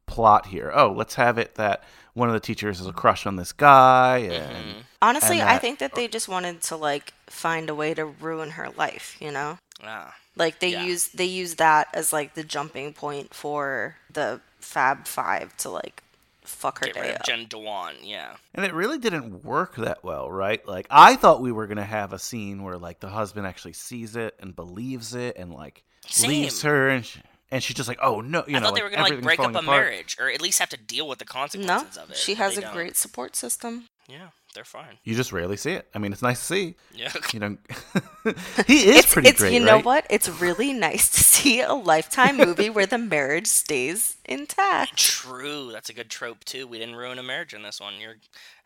plot here. Oh, let's have it that one of the teachers has a crush on this guy." And honestly and i think that they just wanted to like find a way to ruin her life you know Ah. like they Yeah. use they use that as like the jumping point for the fab five to like fuck her Get day rid up of Jen Dewan, yeah. and it really didn't work that well, right? Like I thought we were gonna have a scene where like the husband actually sees it and believes it and like leaves her and she, and she's just like, "Oh no," you I know, thought they like, were gonna like break up a apart. marriage, or at least have to deal with the no consequences of it. she has a don't. great support system Yeah, they're fine. You just rarely see it. I mean, it's nice to see. Yeah. You know, he is it's, pretty it's great, you know right? what it's really nice to see a lifetime movie where the marriage stays intact True, that's a good trope too. We didn't ruin a marriage in this one. You're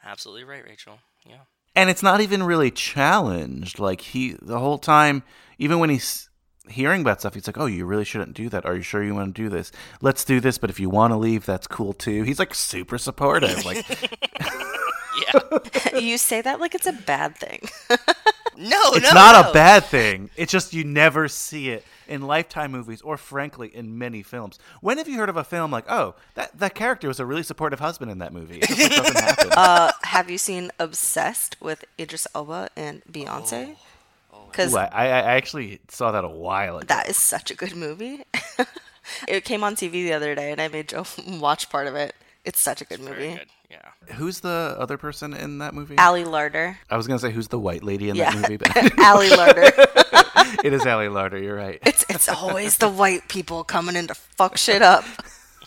absolutely right, Rachel. Yeah. And it's not even really challenged. Like he, the whole time, even when he's hearing about stuff, he's like, "Oh, you really shouldn't do that. Are you sure you want to do this? Let's do this. But if you want to leave, that's cool too." He's like super supportive. Like, Yeah. you say that like it's a bad thing No, it's no, not no. a bad thing. It's just you never see it in Lifetime movies, or frankly, in many films. When have you heard of a film like, "Oh, that that character was a really supportive husband in that movie"? It just like, doesn't happen. uh have you seen obsessed with idris elba and beyonce because I, I I actually saw that a while ago. that is such a good movie it came on tv the other day and i made joe watch part of it it's such a good Very movie good. Yeah. Who's the other person in that movie? ali larter I was gonna say who's the white lady in yeah that movie, but ali larter it is Ali Larter. You're right. it's it's always the white people coming in to fuck shit up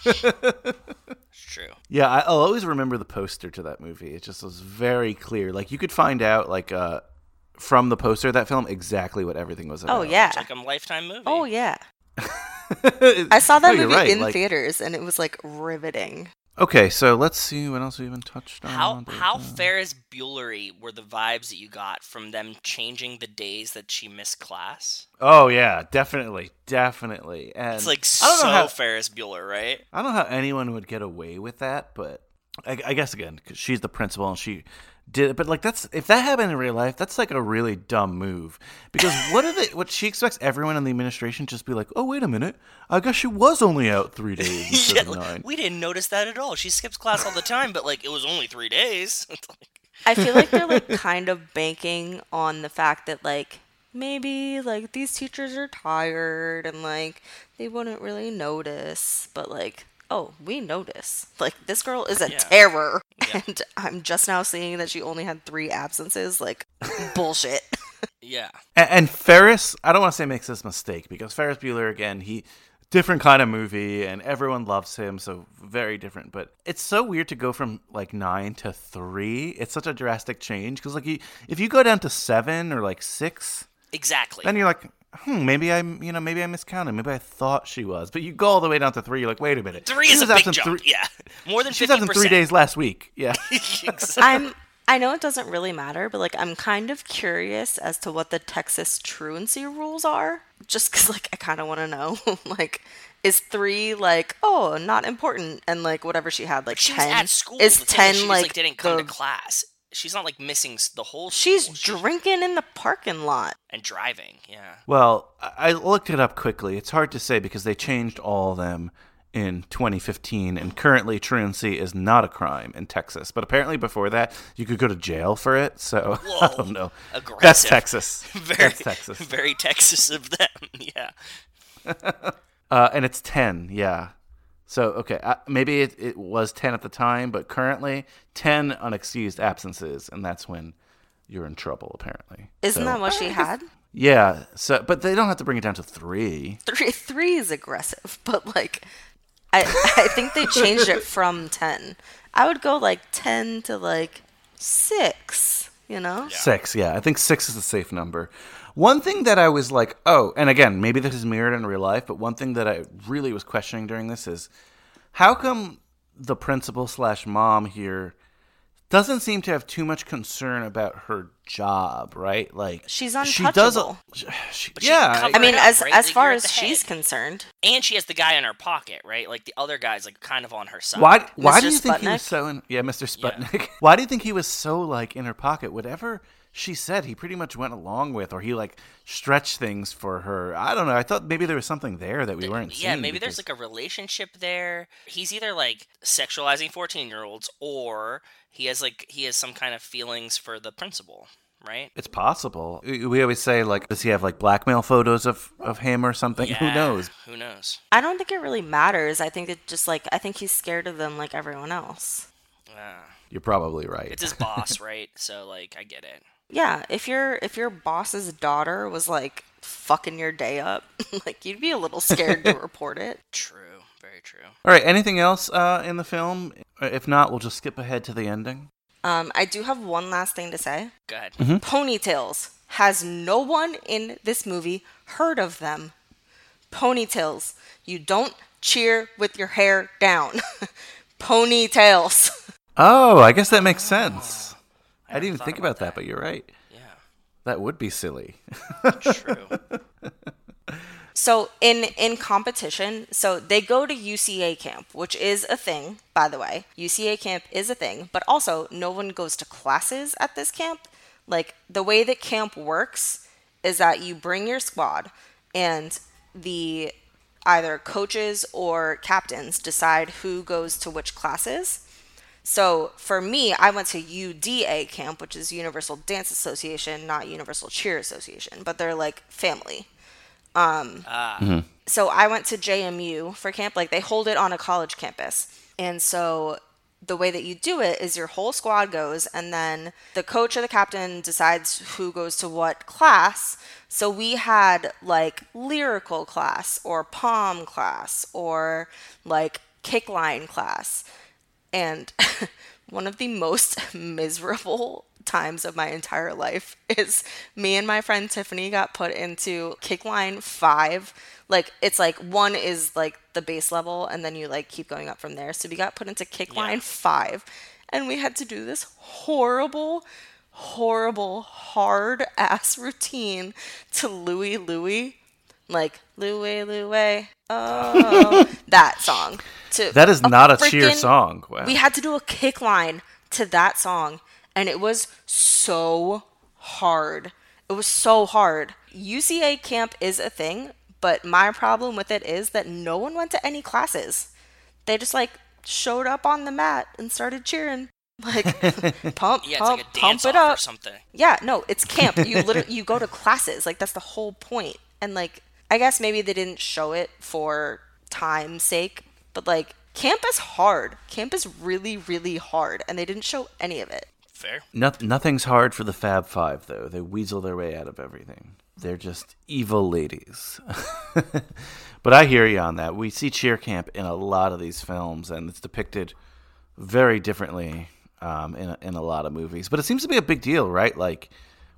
It's true. Yeah, I- I'll always remember the poster to that movie. It just was very clear. Like you could find out, like uh, from the poster of that film, exactly what everything was oh, about. oh yeah It's like a lifetime movie. oh yeah I saw that No, movie right, in like- theaters and it was like riveting. Okay, so let's see what else we haven't touched on. How how Ferris Buellery were the vibes that you got from them changing the days that she missed class? Oh yeah, definitely, definitely. And It's like I don't so know how Ferris Bueller, right? I don't know how anyone would get away with that, but I, I guess again, because she's the principal and she did it. But like that's if that happened in real life, that's like a really dumb move. Because what are they? What she expects everyone in the administration just be like, oh wait a minute, I guess she was only out three days Yeah, of like, nine. we didn't notice that at all. She skips class all the time, but like it was only three days. Like- I feel like they're like kind of banking on the fact that like maybe like these teachers are tired and like they wouldn't really notice, but like oh, we notice. Like this girl is a Yeah. terror Yeah. and I'm just now seeing that she only had 3 absences, like bullshit. yeah, And, and Ferris, I don't want to say makes this mistake because Ferris Bueller again, he different kind of movie and everyone loves him, so very different. But it's so weird to go from like nine to three. It's such a drastic change because like you, if you go down to seven or like six, exactly. then you're like, hmm, maybe I'm, you know, maybe I miscounted. Maybe I thought she was, but you go all the way down to three. You're like, wait a minute, Three She is a big jump. three- Yeah, more than She was fifty absent three days last week. Yeah. exactly. I'm I know it doesn't really matter, but like I'm kind of curious as to what the Texas truancy rules are. Just because like I kind of want to know. like, is three like oh not important, and like whatever she had like She ten was at school. is ten she just, like, like didn't come the- to class. She's not like missing the whole. She's school. drinking in the parking lot. and driving. Yeah. Well, I I looked it up quickly. It's hard to say because they changed all of them in 2015, and currently truancy is not a crime in Texas. But apparently before that, you could go to jail for it. So I Whoa. don't know. That's Texas. Very That's Texas. Very Texas of them. Yeah. Uh, and it's 10, yeah. So, okay, uh, maybe it, it was 10 at the time, but currently 10 unexcused absences, and that's when you're in trouble, apparently. Isn't So- that what she had? Yeah, so but they don't have to bring it down to three. Three three is aggressive, but like I I think they changed it from ten. I would go like ten to like six, you know? Six, yeah. I think six is a safe number. One thing that I was like, oh, and again, maybe this is mirrored in real life, but one thing that I really was questioning during this is how come the principal slash mom here doesn't seem to have too much concern about her job, right? Like She's She does. A, untouchable. she, But she yeah, covered I mean, up, as right? as Like, far as she's concerned, And she has the guy in her pocket, right? Like the other guy's like kind of on her side. Why? Why do Mr. you think he was Sputnik? so? In, yeah, Mr. Sputnik. Why do you think he was so like in her pocket? Whatever she said, he pretty much went along with, or he like stretched things for her. I don't know. I thought maybe there was something there that we weren't seeing. Yeah, seeing. maybe there's like a relationship there. He's either like sexualizing 14-year-olds or he has like he has some kind of feelings for the principal, right? It's possible. We we always say like, does he have like blackmail photos of of him or something? Who knows? Who knows? I don't think it really matters. I think it just like I think he's scared of them like everyone else. Yeah. You're probably right. It's his boss, right? So like I get it. Yeah, if your if your boss's daughter was like fucking your day up, like you'd be a little scared to report it. True. Very true. All right. Anything else uh, in the film? If not, we'll just skip ahead to the ending. Um, I do have one last thing to say. Go ahead. Ponytails. Has no one in this movie heard of them? Ponytails. You don't cheer with your hair down. Ponytails. Oh, I guess that makes sense. I didn't even think about about that, but you're right. Yeah. That would be silly. True. So in in competition, so they go to UCA camp, which is a thing, by the way. UCA camp is a thing, but also no one goes to classes at this camp. Like the way that camp works is that you bring your squad and the either coaches or captains decide who goes to which classes. So for me, I went to UDA camp, which is Universal Dance Association, not Universal Cheer Association, but they're like family. Um, So I went to JMU for camp. Like they hold it on a college campus. And so the way that you do it is your whole squad goes, and then the coach or the captain decides who goes to what class. So we had like lyrical class or pom class or like kickline class. And one of the most miserable times of my entire life is me and my friend Tiffany got put into kickline five. Like it's like one is like the base level and then you like keep going up from there. So we got put into kickline five and we had to do this horrible, horrible, hard ass routine to Louie Louie. Like Louie Louie. Oh that song. To That is not a cheer song. Wow. we had to do a kick line to that song, and it was so hard. It was so hard. UCA camp is a thing, but my problem with it is that no one went to any classes. They just like showed up on the mat and started cheering. Like pump, Yeah, pump, like pump it up. or something. Yeah, no, it's camp. You literally you go to classes. Like that's the whole point. And like I guess maybe they didn't show it for time's sake, but like camp is hard. Camp is really really hard and they didn't show any of it. Fair. Noth- nothing's hard for the Fab Five, though. They weasel their way out of everything. They're just evil ladies. but I hear you on that. We see cheer camp in a lot of these films, and it's depicted very differently um, in, a, in a lot of movies. But it seems to be a big deal, right? Like,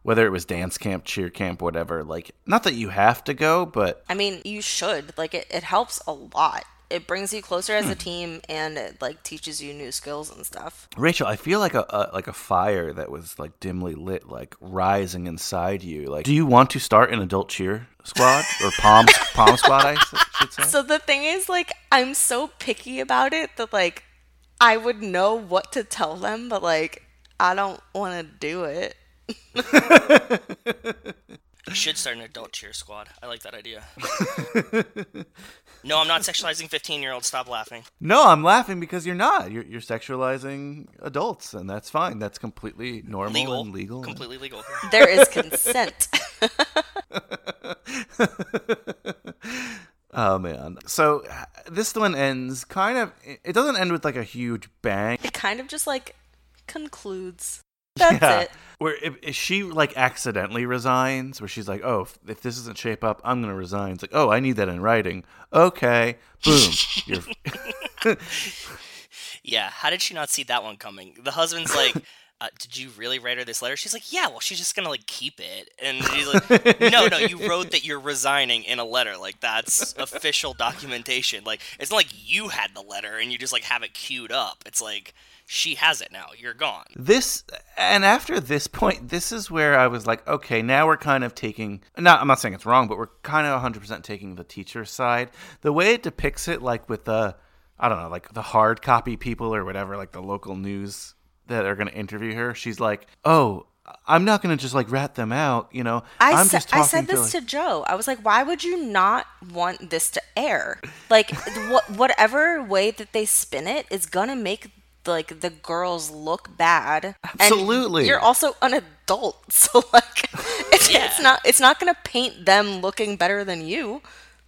whether it was dance camp, cheer camp, whatever. Like, not that you have to go, but I mean, you should. Like it, it helps a lot. it brings you closer as a hmm. team and it like teaches you new skills and stuff. Rachel, I feel like a, a like a fire that was like dimly lit, like rising inside you. Like, do you want to start an adult cheer squad or pom pom squad? I should say. So the thing is like I'm so picky about it that like I would know what to tell them, but like I don't want to do it. You should start an adult cheer squad. I like that idea. no, I'm not sexualizing 15 year olds. Stop laughing. No, I'm laughing because you're not. You're, you're sexualizing adults, and that's fine. That's completely normal Legal. and legal. Completely legal. There is consent. Oh man. So uh, this one ends kind of. It doesn't end with like a huge bang. it kind of just like concludes. That's Yeah. it. Where if, if she like accidentally resigns, where she's like, "Oh, if, if this doesn't shape up, I'm gonna resign." It's like, "Oh, I need that in writing." Okay, boom. Yeah, how did she not see that one coming? The husband's like, uh, "Did you really write her this letter?" She's like, "Yeah, well, she's just gonna like keep it." And he's like, "No, no, you wrote that you're resigning in a letter. Like that's official documentation. Like it's not like you had the letter and you just like have it queued up. It's like she has it now. You're gone." this, and after this point, this is where I was like, okay, now we're kind of taking. Not, I'm not saying it's wrong, but we're kind of 100 percent taking the teacher's side. The way it depicts it, like with the, I don't know, like the hard copy people or whatever, like the local news that are going to interview her. She's like, oh. I'm not going to just like rat them out, you know. I, am sa- just I talking said to, this like- to Joe. I was like, why would you not want this to air? Like, what whatever way that they spin it is gonna make like the girls look bad. And Absolutely. you're also an adult, so like, it's, Yeah. it's not it's not gonna paint them looking better than you.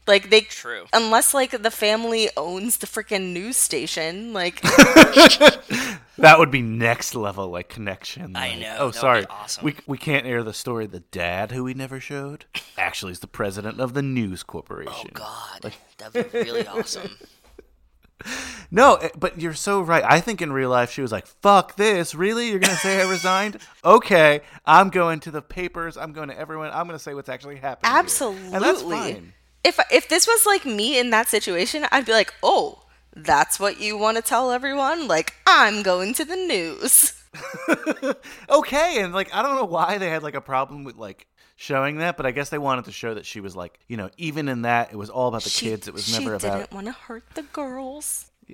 Like they True. unless like the family owns the freaking news station. Like, That would be next level like connection. I know, Oh, that would be sorry. awesome. We we can't air the story. The dad who we never showed actually is the president of the News Corporation. Oh God, Like... that'd be really awesome. No, eh, but you're so right. I think in real life she was like, "Fuck this! Really? You're gonna say I resigned? Okay, I'm going to the papers. I'm going to everyone. I'm gonna say what's actually happening." here." absolutely. and that's fine. If if this was like me in that situation, I'd be like, oh, that's what you want to tell everyone? Like, I'm going to the news. okay and like i don't know why they had like a problem with like showing that but i guess they wanted to show that she was like you know even in that it was all about the She- kids it was never about She didn't want to hurt the girls.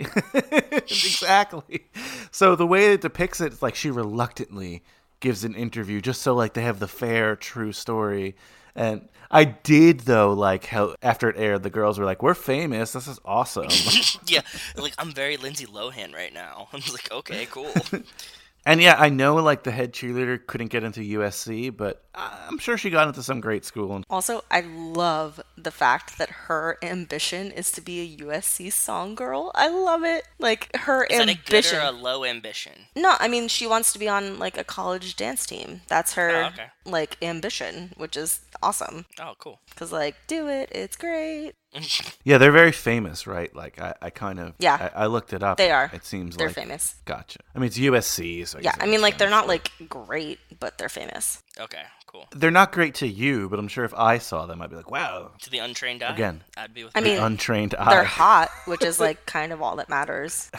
exactly so the way it depicts it, it's like she reluctantly gives an interview just so like they have the fair true story and i did though like how after it aired the girls were like we're famous this is awesome yeah, like I'm very Lindsay Lohan right now. I'm like, okay, cool. And yeah, I know like the head cheerleader couldn't get into USC, but I'm sure she got into some great school. And Also, I love the fact that her ambition is to be a USC song girl. I love it. Like her Is that a ambition. good or a low ambition? No, I mean she wants to be on like a college dance team. That's her Oh, okay. like ambition, which is awesome. Oh, cool. Cause like do it, it's great. yeah, they're very famous, right? Like I, I kind of Yeah. I, I looked it up. They are. It seems They're like famous. Gotcha. I mean, it's USC, so Yeah, I mean like they're not like great, but they're famous. Okay, cool. They're not great to you, but I'm sure if I saw them, I'd be like, wow. To the untrained eye, Again, I'd be with. I that. mean, untrained eye. They're hot, which is like kind of all that matters.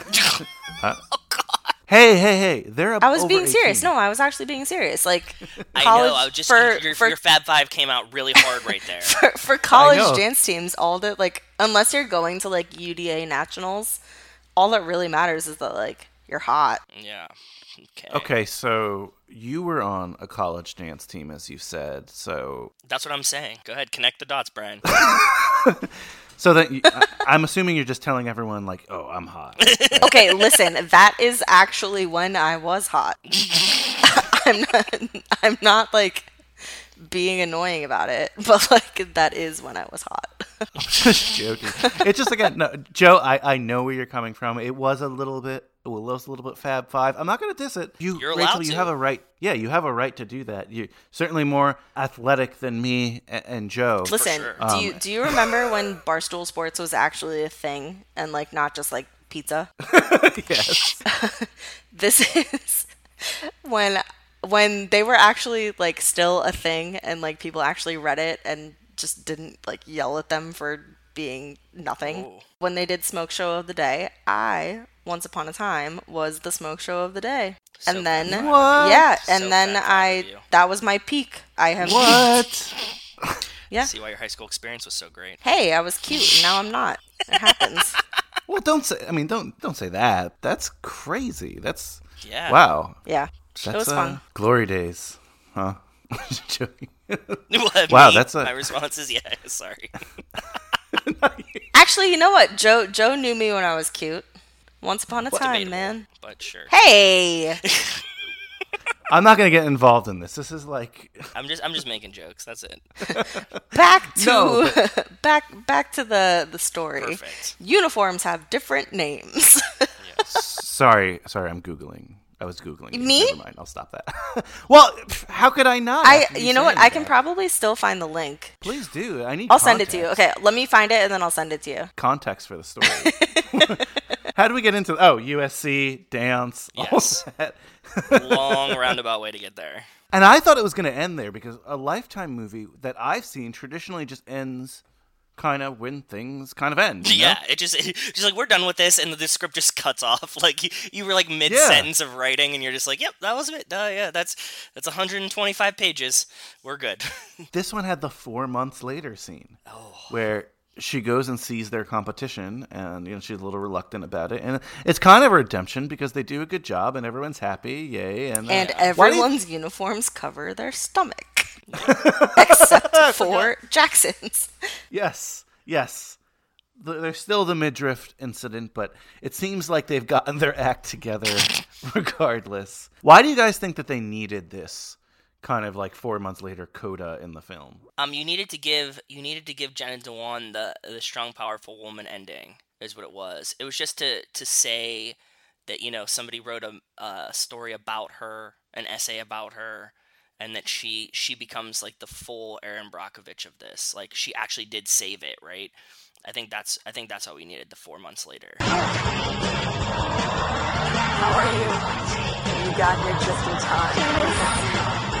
Hey, hey, hey! They're up I was over being serious. No, I was actually being serious. Like I college know. I was just for your, for, your Fab Five came out really hard right there. for for college dance teams, all that like unless you're going to like UDA nationals, all that really matters is that like you're hot. yeah. Okay. Okay, so you were on a college dance team, as you said. So, That's what I'm saying. Go ahead, connect the dots, Brian. so that you, I, I'm assuming you're just telling everyone, like, oh, I'm hot. Okay, listen, that is actually when I was hot. I'm not I'm not like being annoying about it, but like that is when I was hot. just joking. It's just again, no, Joe. I, I know where you're coming from. It was a little bit, it was a little bit Fab Five. I'm not gonna diss it. You, You're Rachel, allowed you to. have a right. Yeah, you have a right to do that. You certainly more athletic than me and, and Joe. Listen, sure. do you um, do you remember when Barstool Sports was actually a thing and like not just like pizza? yes. this is when when they were actually like still a thing and like people actually read it and just didn't like yell at them for being nothing. Ooh. When they did Smoke Show of the Day, I, once upon a time, was the Smoke Show of the Day. So and then. What? yeah, So and then I that was my peak. I have. What? Yeah. See why your high school experience was so great. Hey, I was cute, and now I'm not. It happens. well, don't say. I mean, don't don't say that. That's crazy. That's Yeah. wow. Yeah. That's it was uh, fun. glory days, huh? Joking. What, Wow, me? that's a- my response is yeah. Sorry. Actually, you know what? Joe Joe knew me when I was cute. Once upon a time, Debatable, man. But sure. Hey, I'm not gonna get involved in this. This is like I'm just I'm just making jokes. That's it. back to No, back back to the the story. Perfect. Uniforms have different names. sorry, sorry. I'm googling. I was googling. Me? Never mind. I'll stop that. well, how could I not? I after you know what? saying I can that? probably still find the link. Please do. I need. I'll send it to you. Okay, let me find it and then I'll send it to you. Context for the story. How do we get into? Oh, USC dance. all Yes. Long roundabout way to get there. And I thought it was going to end there because a Lifetime movie that I've seen traditionally just ends kind of when things kind of end. you know? Yeah, it just it, just like we're done with this, and the script just cuts off. Like you, you were like mid sentence of writing, and you're just like, "Yep, that was it. Uh, yeah, that's that's 125 pages. We're good." This one had the four months later scene Oh. where she goes and sees their competition and you know she's a little reluctant about it. And it's kind of a redemption because they do a good job and everyone's happy yay and uh, And why do you- everyone's uniforms cover their stomach. Except for Jackson's. yes yes. There's still the midriff incident but it seems like they've gotten their act together regardless. Why do you guys think that they needed this kind of like four months later coda in the film um, you needed to give you needed to give Jenna Dewan the the strong, powerful woman ending. Is what it was. It was just to to say that you know somebody wrote a, a story about her, an essay about her, and that she she becomes like the full Erin Brockovich of this. Like she actually did save it, right? I think that's I think that's what we needed the four months later. How are you? You got here just in time.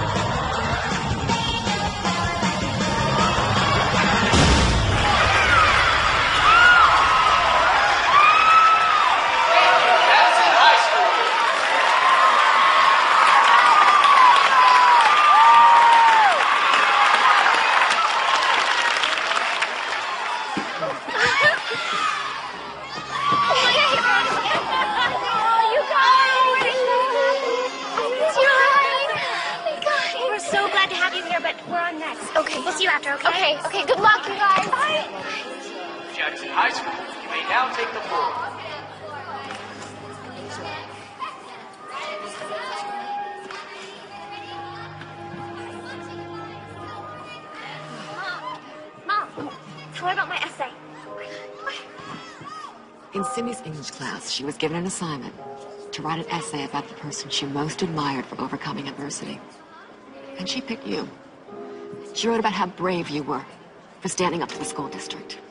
we'll see you after, okay? Okay, okay, good luck, you guys. Bye. Jackson High School, you may now take the floor. Mom, tell her about my essay. In Cindy's English class, she was given an assignment to write an essay about the person she most admired for overcoming adversity. And she picked you. She wrote about how brave you were for standing up to the school district.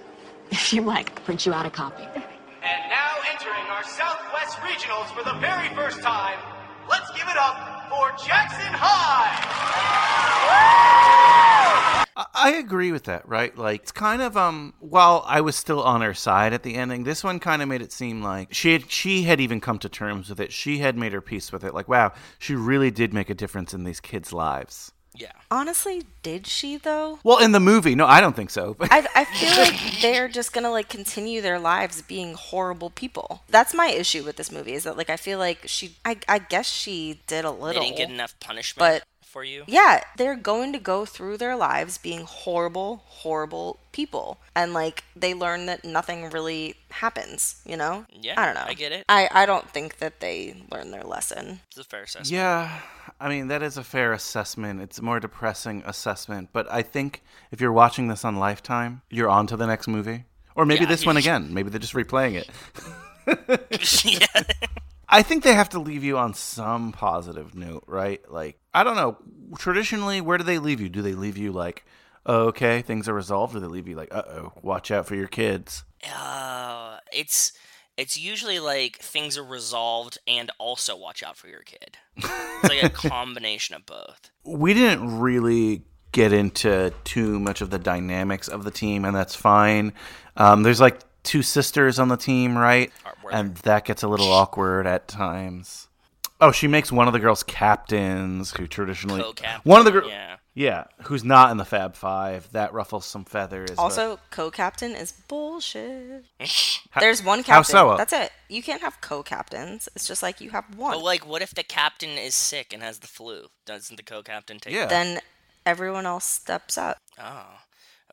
If you like, I'll print you out a copy. And now entering our Southwest Regionals for the very first time, let's give it up for Jackson High! I- I agree with that, right? Like it's kind of um while I was still on her side at the ending, this one kind of made it seem like she had she had even come to terms with it. She had made her peace with it. Like, wow, she really did make a difference in these kids' lives. Yeah. Honestly, did she though? Well, in the movie, no, I don't think so. But I, I feel like they're just gonna like continue their lives being horrible people. That's my issue with this movie is that like I feel like she, I, I guess she did a They little. didn't get enough punishment but for you. yeah, they're going to go through their lives being horrible, horrible people, and like they learn that nothing really happens. You know? Yeah, I don't know. I get it. I I don't think that they learn their lesson. It's a fair assessment. yeah, I mean that is a fair assessment. It's a more depressing assessment, but I think if you're watching this on Lifetime, you're on to the next movie, or maybe Yeah, this one again. Maybe they're just replaying it. yeah. I think they have to leave you on some positive note, right? Like, I don't know. Traditionally, where do they leave you? Do they leave you like, oh, okay, things are resolved, or they leave you like, uh oh, watch out for your kids? Uh, it's it's usually like things are resolved and also watch out for your kid. It's like a combination of both. We didn't really get into too much of the dynamics of the team, and that's fine. Um, there's like two sisters on the team, right? And that gets a little awkward at times. Oh, she makes one of the girls captains, who traditionally one of the girls, yeah. Yeah, who's not in the Fab Five. That ruffles some feathers. but- Also, co-captain is bullshit. There's one captain. how so? That's it. You can't have co-captains. It's just like you have one. But like, what if the captain is sick and has the flu? Doesn't the co-captain take? it? Then everyone else steps up. Oh,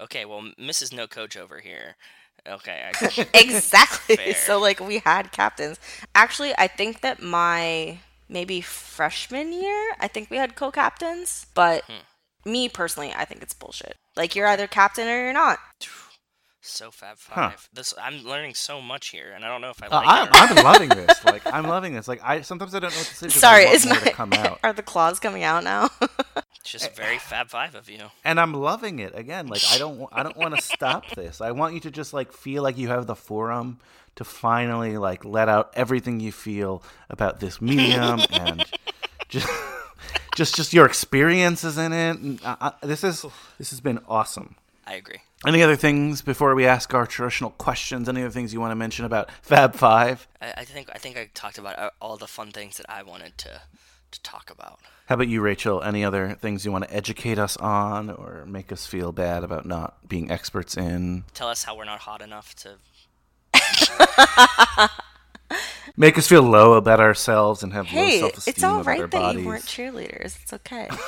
okay. Well, Mrs. No Coach over here. Okay. I, exactly. Fair. So like we had captains. Actually, I think that my maybe freshman year, I think we had co-captains, but Hmm. Me personally, I think it's bullshit. Like you're either captain or you're not. So Fab Huh. Five. This I'm learning so much here, and I don't know if I Uh, like I'm, it. or I'm loving this. Like I'm loving this. Like I sometimes I don't know what to say. 'cause Sorry, I want is more my to come out. are the claws coming out now? It's just very Fab Five of you. and I'm loving it again. Like I don't, I don't want to stop this. I want you to just like feel like you have the forum to finally like let out everything you feel about this medium and just, just, just your experiences in it. And I, I, this is, this has been awesome. I agree. Any other things before we ask our traditional questions? Any other things you want to mention about Fab Five? I, I think I think I talked about uh, all the fun things that I wanted to to talk about. How about you, Rachel? Any other things you want to educate us on or make us feel bad about not being experts in? Tell us how we're not hot enough to. Make us feel low about ourselves and have low self-esteem it's all right that bodies. you weren't cheerleaders. It's okay.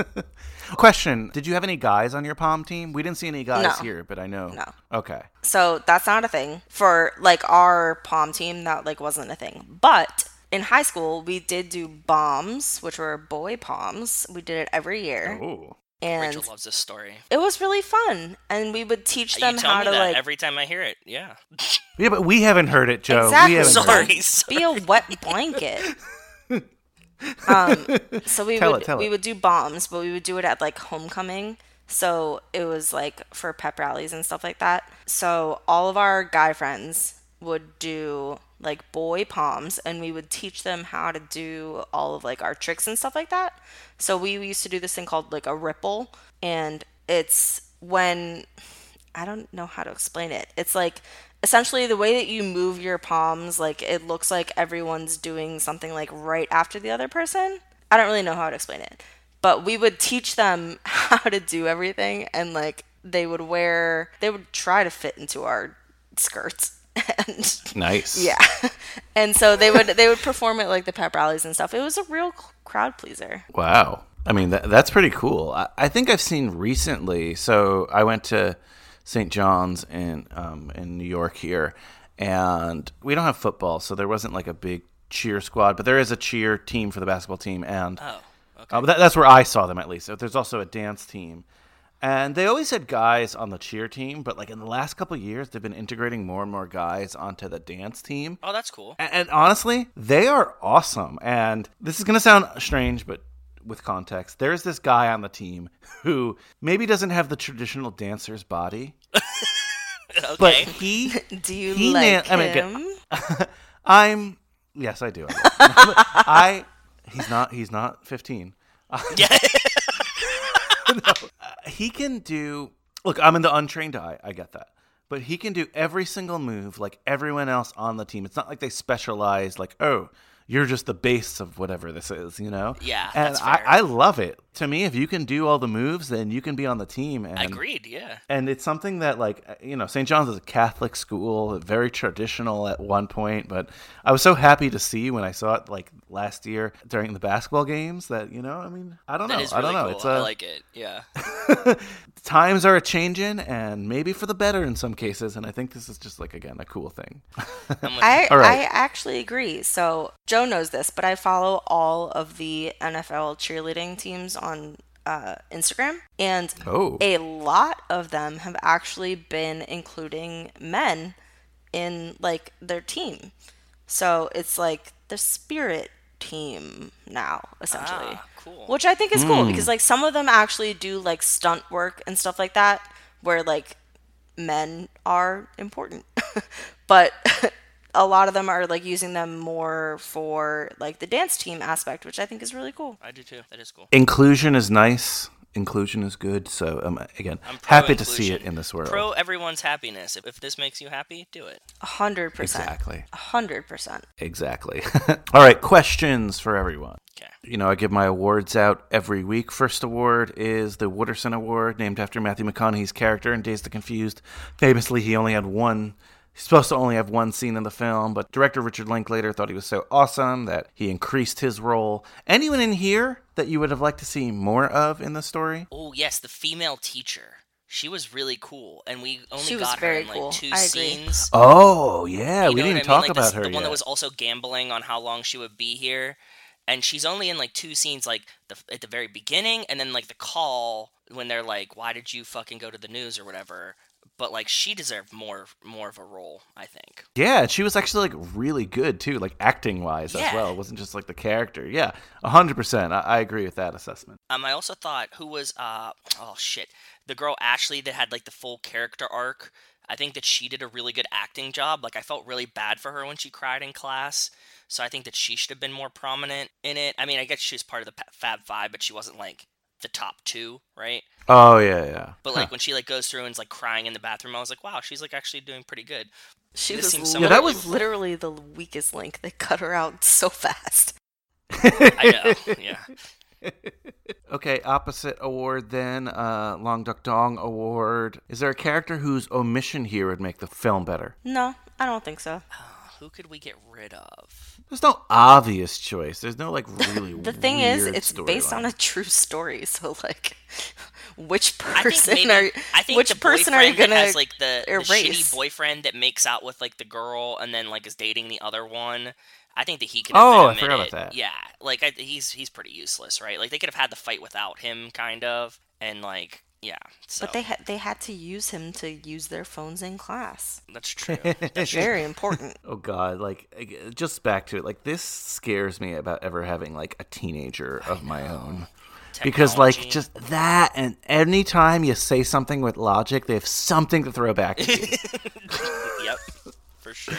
Oh, Question: Did you have any guys on your pom team? We didn't see any guys No. here, but I know. No. Okay. So that's not a thing for like our pom team. That like wasn't a thing. But in high school, we did do bombs, which were boy poms. We did it every year, Oh. And Rachel loves this story. it was really fun. And we would teach them you tell how me to that like every time I hear it. Yeah. Yeah, but we haven't heard it, Joe. exactly We haven't heard it. Sorry. be a wet blanket. um, so we Tell would it, tell we it. would do bombs, but we would do it at like homecoming. So it was like for pep rallies and stuff like that. So all of our guy friends would do like boy poms and we would teach them how to do all of like our tricks and stuff like that. So we used to do this thing called like a ripple and it's when I don't know how to explain it. It's like essentially the way that you move your palms, like it looks like everyone's doing something like right after the other person. I don't really know how to explain it. But we would teach them how to do everything and like they would wear they would try to fit into our skirts and Nice. yeah. And so they would they would perform at like the pep rallies and stuff. It was a real crowd pleaser. Wow. I mean, that, that's pretty cool. I, I think I've seen recently. So I went to St. John's in um, in New York here, and we don't have football, so there wasn't like a big cheer squad, but there is a cheer team for the basketball team, and Oh, uh, that, that's where I saw them at least. There's also a dance team. And they always had guys on the cheer team, but like in the last couple of years, they've been integrating more and more guys onto the dance team. Oh, that's cool. And, and honestly, they are awesome. And this is going to sound strange, but with context, there's this guy on the team who maybe doesn't have the traditional dancer's body, but he. Do you he like na- I mean, him? I'm. Yes, I do. I. I. He's not. He's not 15. Yeah. No, he can do. Look, I'm in the untrained eye. I get that. But he can do every single move like everyone else on the team. It's not like they specialize, like, oh, you're just the base of whatever this is, you know? Yeah, And I. I love it. To me, if you can do all the moves, then you can be on the team. And, Agreed. Yeah. And it's something that, like, uh, you know, St. John's is a Catholic school, very traditional at one point. But I was so happy to see when I saw it, like, last year during the basketball games that, you know, I mean, I don't That know. is I don't know. cool. It's I a, like it. Yeah. times are a changing and maybe for the better in some cases and i think this is just like again a cool thing I All right. I actually agree. So Joe knows this, but I follow all of the NFL cheerleading teams on uh, Instagram, and Oh. a lot of them have actually been including men in like their team. So it's like the spirit team now, essentially. Ah, cool. Which I think is cool Hmm. because like some of them actually do like stunt work and stuff like that, where like men are important. but a lot of them are like using them more for like the dance team aspect, which I think is really cool. I do too. That is cool. inclusion is nice inclusion is good. So um, again, I'm happy to see it in this world. Pro everyone's happiness. If, if this makes you happy, do it. A hundred percent. Exactly. A hundred percent. Exactly. All right, questions for everyone. Okay. You know, I give my awards out every week. First award is the Wooderson Award, named after Matthew McConaughey's character in Dazed and Confused. Famously, he only had one. He's supposed to only have one scene in the film, but director Richard Linklater thought he was so awesome that he increased his role. Anyone in here that you would have liked to see more of in the story? Oh yes, the female teacher. She was really cool, and we only She got her in cool. like two I agree. scenes. Oh, yeah, You we didn't even I talk mean? Like, about this- her The one that was also gambling on how long she would be here, and she's only in like two scenes, like the, at the very beginning, and then like the call when they're like, "Why did you fucking go to the news?" or whatever. But like she deserved more more of a role, I think. Yeah, she was actually like really good too, like acting wise as well. It wasn't just like the character. Yeah, hundred percent. I I agree with that assessment. Um, I also thought who was uh oh shit the girl Ashley that had like the full character arc. I think that she did a really good acting job. Like I felt really bad for her when she cried in class. So I think that she should have been more prominent in it. I mean, I guess she was part of the Fab Five, but she wasn't like the top two, right? Oh yeah, yeah. But Huh. like when she like goes through and is like crying in the bathroom, I was like, wow, she's like actually doing pretty good. She This was seems li- somewhat that was- literally the weakest link. They cut her out so fast. I know, yeah. Okay, opposite award then. Uh, Long Duck Dong award. Is there a character whose omission here would make the film better? No, I don't think so. Who could we get rid of? There's no obvious choice. There's no like really. The thing is, it's based on a true story. So like, which I think person maybe, are you, I think which the person are you boyfriend that gonna has like the, the shitty boyfriend that makes out with like the girl and then like is dating the other one. I think that he could. Have Oh, been I forgot about that. Yeah, like I, he's he's pretty useless, right? Like they could have had the fight without him, kind of, and like yeah. So But they had they had to use him to use their phones in class. that's true. That's Very important. Oh god, like just back to it. Like this scares me about ever having like a teenager of my own. Because like just that and anytime you say something with logic, they have something to throw back at you. yep, for sure.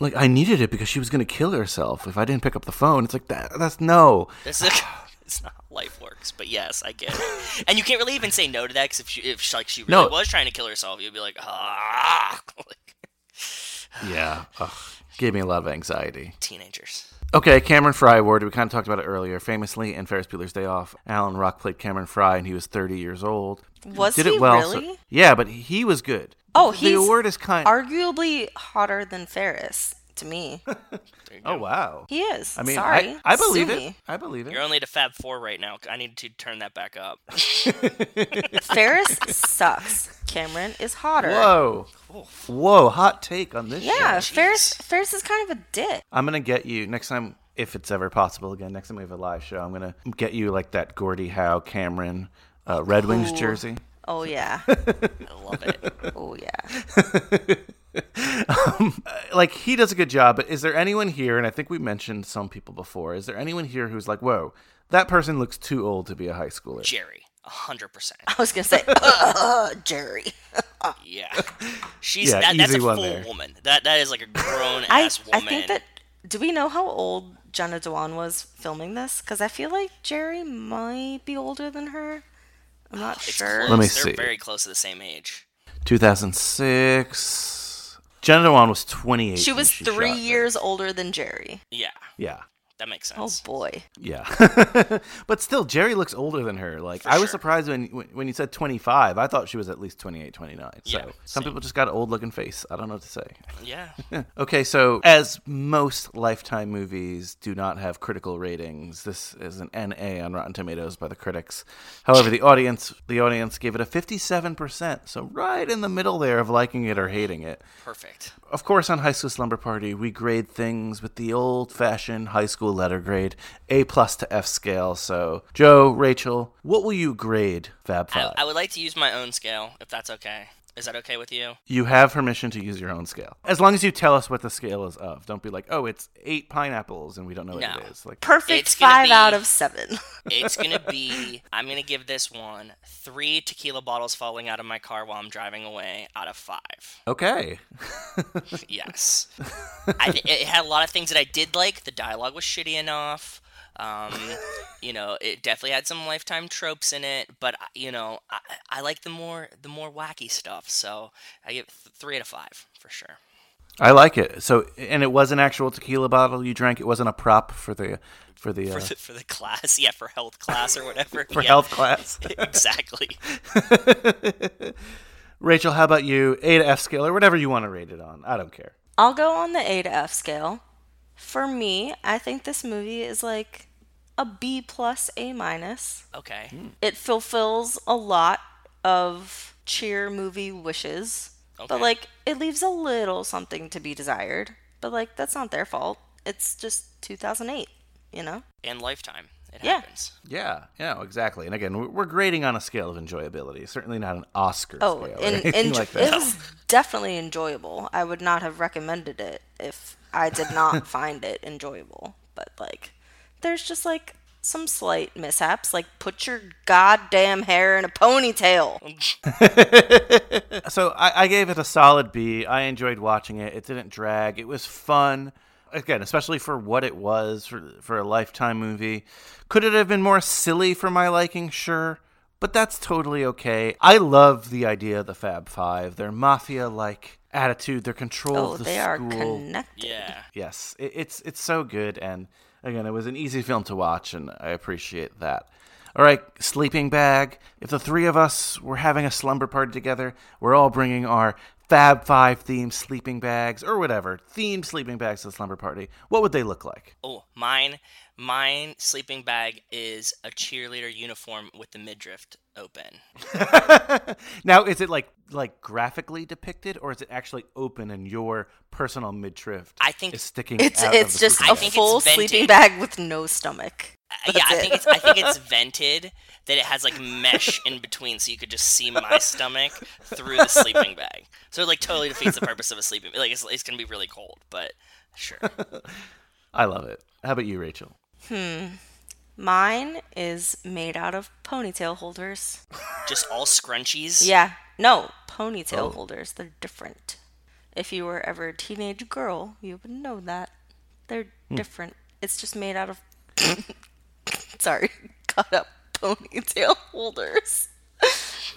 like I needed it because she was gonna kill herself if I didn't pick up the phone. It's like that that's no. This is it's not how life works, but yes, I get it. And you can't really even say no to that because if she if she, like she really No. was trying to kill herself, you'd be like ah, like, Yeah. Ugh, gave me a lot of anxiety. teenagers. Okay, Cameron Fry Award. We kind of talked about it earlier. Famously, in Ferris Bueller's Day Off, Alan Ruck played Cameron Fry, and he was 30 years old. Was Did he it well. so- yeah, but he was good. Oh, the he's award is kind. arguably hotter than Ferris to me. oh wow. He is. I mean, sorry. I, I believe Sue it. me. I believe it. You're only to Fab Four right now. I need to turn that back up. Ferris sucks. Cameron is hotter. Whoa, whoa! Hot take on this. Yeah, show. Ferris. Ferris is kind of a dick. I'm gonna get you next time if it's ever possible again. Next time we have a live show, I'm gonna get you like that Gordie Howe Cameron uh, Red Wings Ooh. jersey. Oh yeah. I love it. Oh yeah. Um, like he does a good job, but is there anyone here? And I think we mentioned some people before. Is there anyone here who's like, whoa, that person looks too old to be a high schooler? Jerry, hundred percent. I was gonna say uh, Jerry. Yeah, she's Yeah, that, that's a easy one full there. woman. That that is like a grown I ass I think that. Do we know how old Jenna Dewan was filming this? Because I feel like Jerry might be older than her. I'm not it's sure. close. Let me They're see. very close to the same age. 2006. Jenna Dewan was 28. She when was she three shot years older than Jerry. Yeah, Yeah. That makes oh, sense. Oh boy. Yeah, but still, Jerry looks older than her. Like For I was sure. surprised when when- when you said 25. I thought she was at least 28, 29. So Yeah, some same. people just got an old looking face. I don't know what to say. Yeah, okay, so as most Lifetime movies do not have critical ratings, this is an NA on Rotten Tomatoes by the critics. However, the audience the audience gave it a 57%, so right in the middle there of liking it or hating it. perfect. Of course, on High School Slumber Party, we grade things with the old-fashioned high school letter grade, A plus to F scale. So, Joe, Rachel, what will you grade Fab I, Five? I would like to use my own scale, if that's okay. Is that okay with you? you have permission to use your own scale, as long as you tell us what the scale is of. Don't be like, "Oh, it's eight pineapples," and we don't know what No. it is. Like, Perfect It's five be- out of seven. It's gonna be. I'm gonna give this one three tequila bottles falling out of my car while I'm driving away out of five. okay, Yes. I, it had a lot of things that I did like. The dialogue was shitty enough. Um, you know, it definitely had some lifetime tropes in it, but you know, I, I like the more the more wacky stuff. So I give th- three out of five for sure. I like it. So, and it was an actual tequila bottle you drank. It wasn't a prop for the for the, For uh, the, for the class, yeah, for health class or whatever. For yeah. health class. exactly. Rachel. How about you? A to F scale or whatever you want to rate it on. I don't care. I'll go on the A to F scale. For me, I think this movie is like a B plus A minus. Okay. Hmm. It fulfills a lot of cheer movie wishes, Okay. but like it leaves a little something to be desired. But like that's not their fault. It's just 2008, you know. And lifetime. It Yeah. happens. Yeah, yeah, exactly. And again, we're- we're grading on a scale of enjoyability. Certainly not an Oscar Oh, scale. or and, anything and like it was definitely enjoyable. I would not have recommended it if I did not find it enjoyable. But like, there's just like some slight mishaps, like put your goddamn hair in a ponytail. so I, I gave it a solid B. I enjoyed watching it. It didn't drag. It was fun. Again, especially for what it was for for a lifetime movie. Could it have been more silly for my liking? Sure. But that's totally okay. I love the idea of the Fab Five. Their mafia like attitude, their control Oh, of the they are connected. Yeah. Yes, it, it's it's so good, and again, it was an easy film to watch, and I appreciate that. All right, sleeping bag. If the three of us were having a slumber party together, we're all bringing our Fab Five themed sleeping bags or whatever themed sleeping bags to the slumber party. What would they look like? Oh, mine, mine sleeping bag is a cheerleader uniform with the midriff open. now, is it like like graphically depicted, or is it actually open and your personal midriff I think is sticking? It's out of it's the just sleeping a bag? full sleeping bag with no stomach. Uh, yeah, I think it's I think it's vented that it has like mesh in between, so you could just see my stomach through the sleeping bag. So it like totally defeats the purpose of a sleeping. Like it's, it's gonna be really cold, but sure. I love it. How about you, Rachel? Hmm. Mine is made out of ponytail holders. Just all scrunchies. Yeah, no, ponytail Oh. holders. They're different. If you were ever a teenage girl, you would know that. They're Hmm. different. It's just made out of. Sorry, cut up ponytail holders.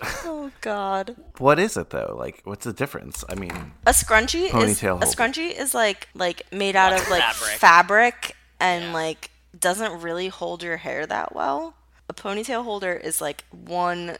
Oh, God. What is it though? Like, what's the difference? I mean, A scrunchie is Ponytail a scrunchie is like like made out Lots of of like fabric. fabric, and like doesn't really hold your hair that well. A ponytail holder is like one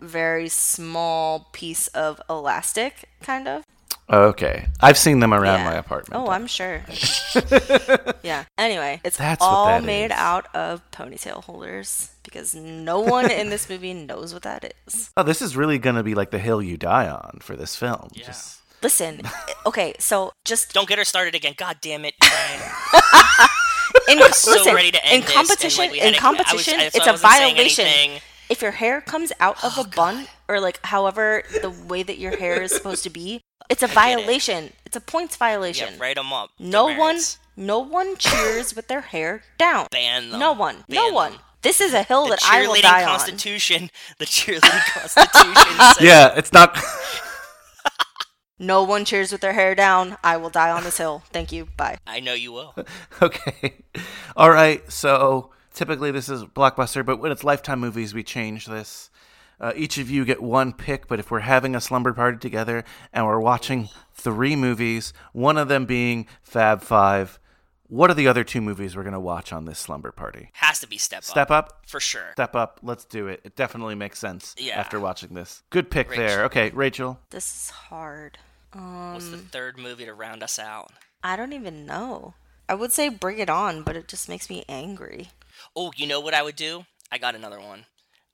very small piece of elastic, kind of. Okay, I've seen them around Yeah. my apartment. Oh, I'm sure. yeah. Anyway, it's That's what all that made is. out of ponytail holders because no one in this movie knows what that is. Oh, this is really gonna be like the hill you die on for this film. Just Listen, okay, so just Don't get her started again. God damn it, in, I so listen, ready to in end this, and, competition, like, we had in to- I was- competition, I- so it's a violation. anything. Oh, If your hair comes out of oh, a bun or like however the way that your hair is supposed to be, it's a get it. violation. It's a points violation. Yeah, write them up. No one, no one cheers with their hair down. Ban them. No one, no Ban one. them. This is a hill The that I will cheerleading die on. constitution. The cheerleading constitution. says yeah, it's not. No one cheers with their hair down. I will die on this hill. Thank you. Bye. I know you will. okay, all right. So typically this is blockbuster, but when it's Lifetime movies, we change this. Uh, each of you get one pick, but if we're having a slumber party together and we're watching three movies, one of them being Fab Five, what are the other two movies we're gonna watch on this slumber party? Has to be step up. Step Up? for sure. Step Up. Let's do it. It definitely makes sense Yeah. after watching this. Good pick Rachel. there. Okay, Rachel. This is hard. Um, What's the third movie to round us out? I don't even know. I would say Bring It On, but it just makes me angry. Oh, you know what I would do? I got another one.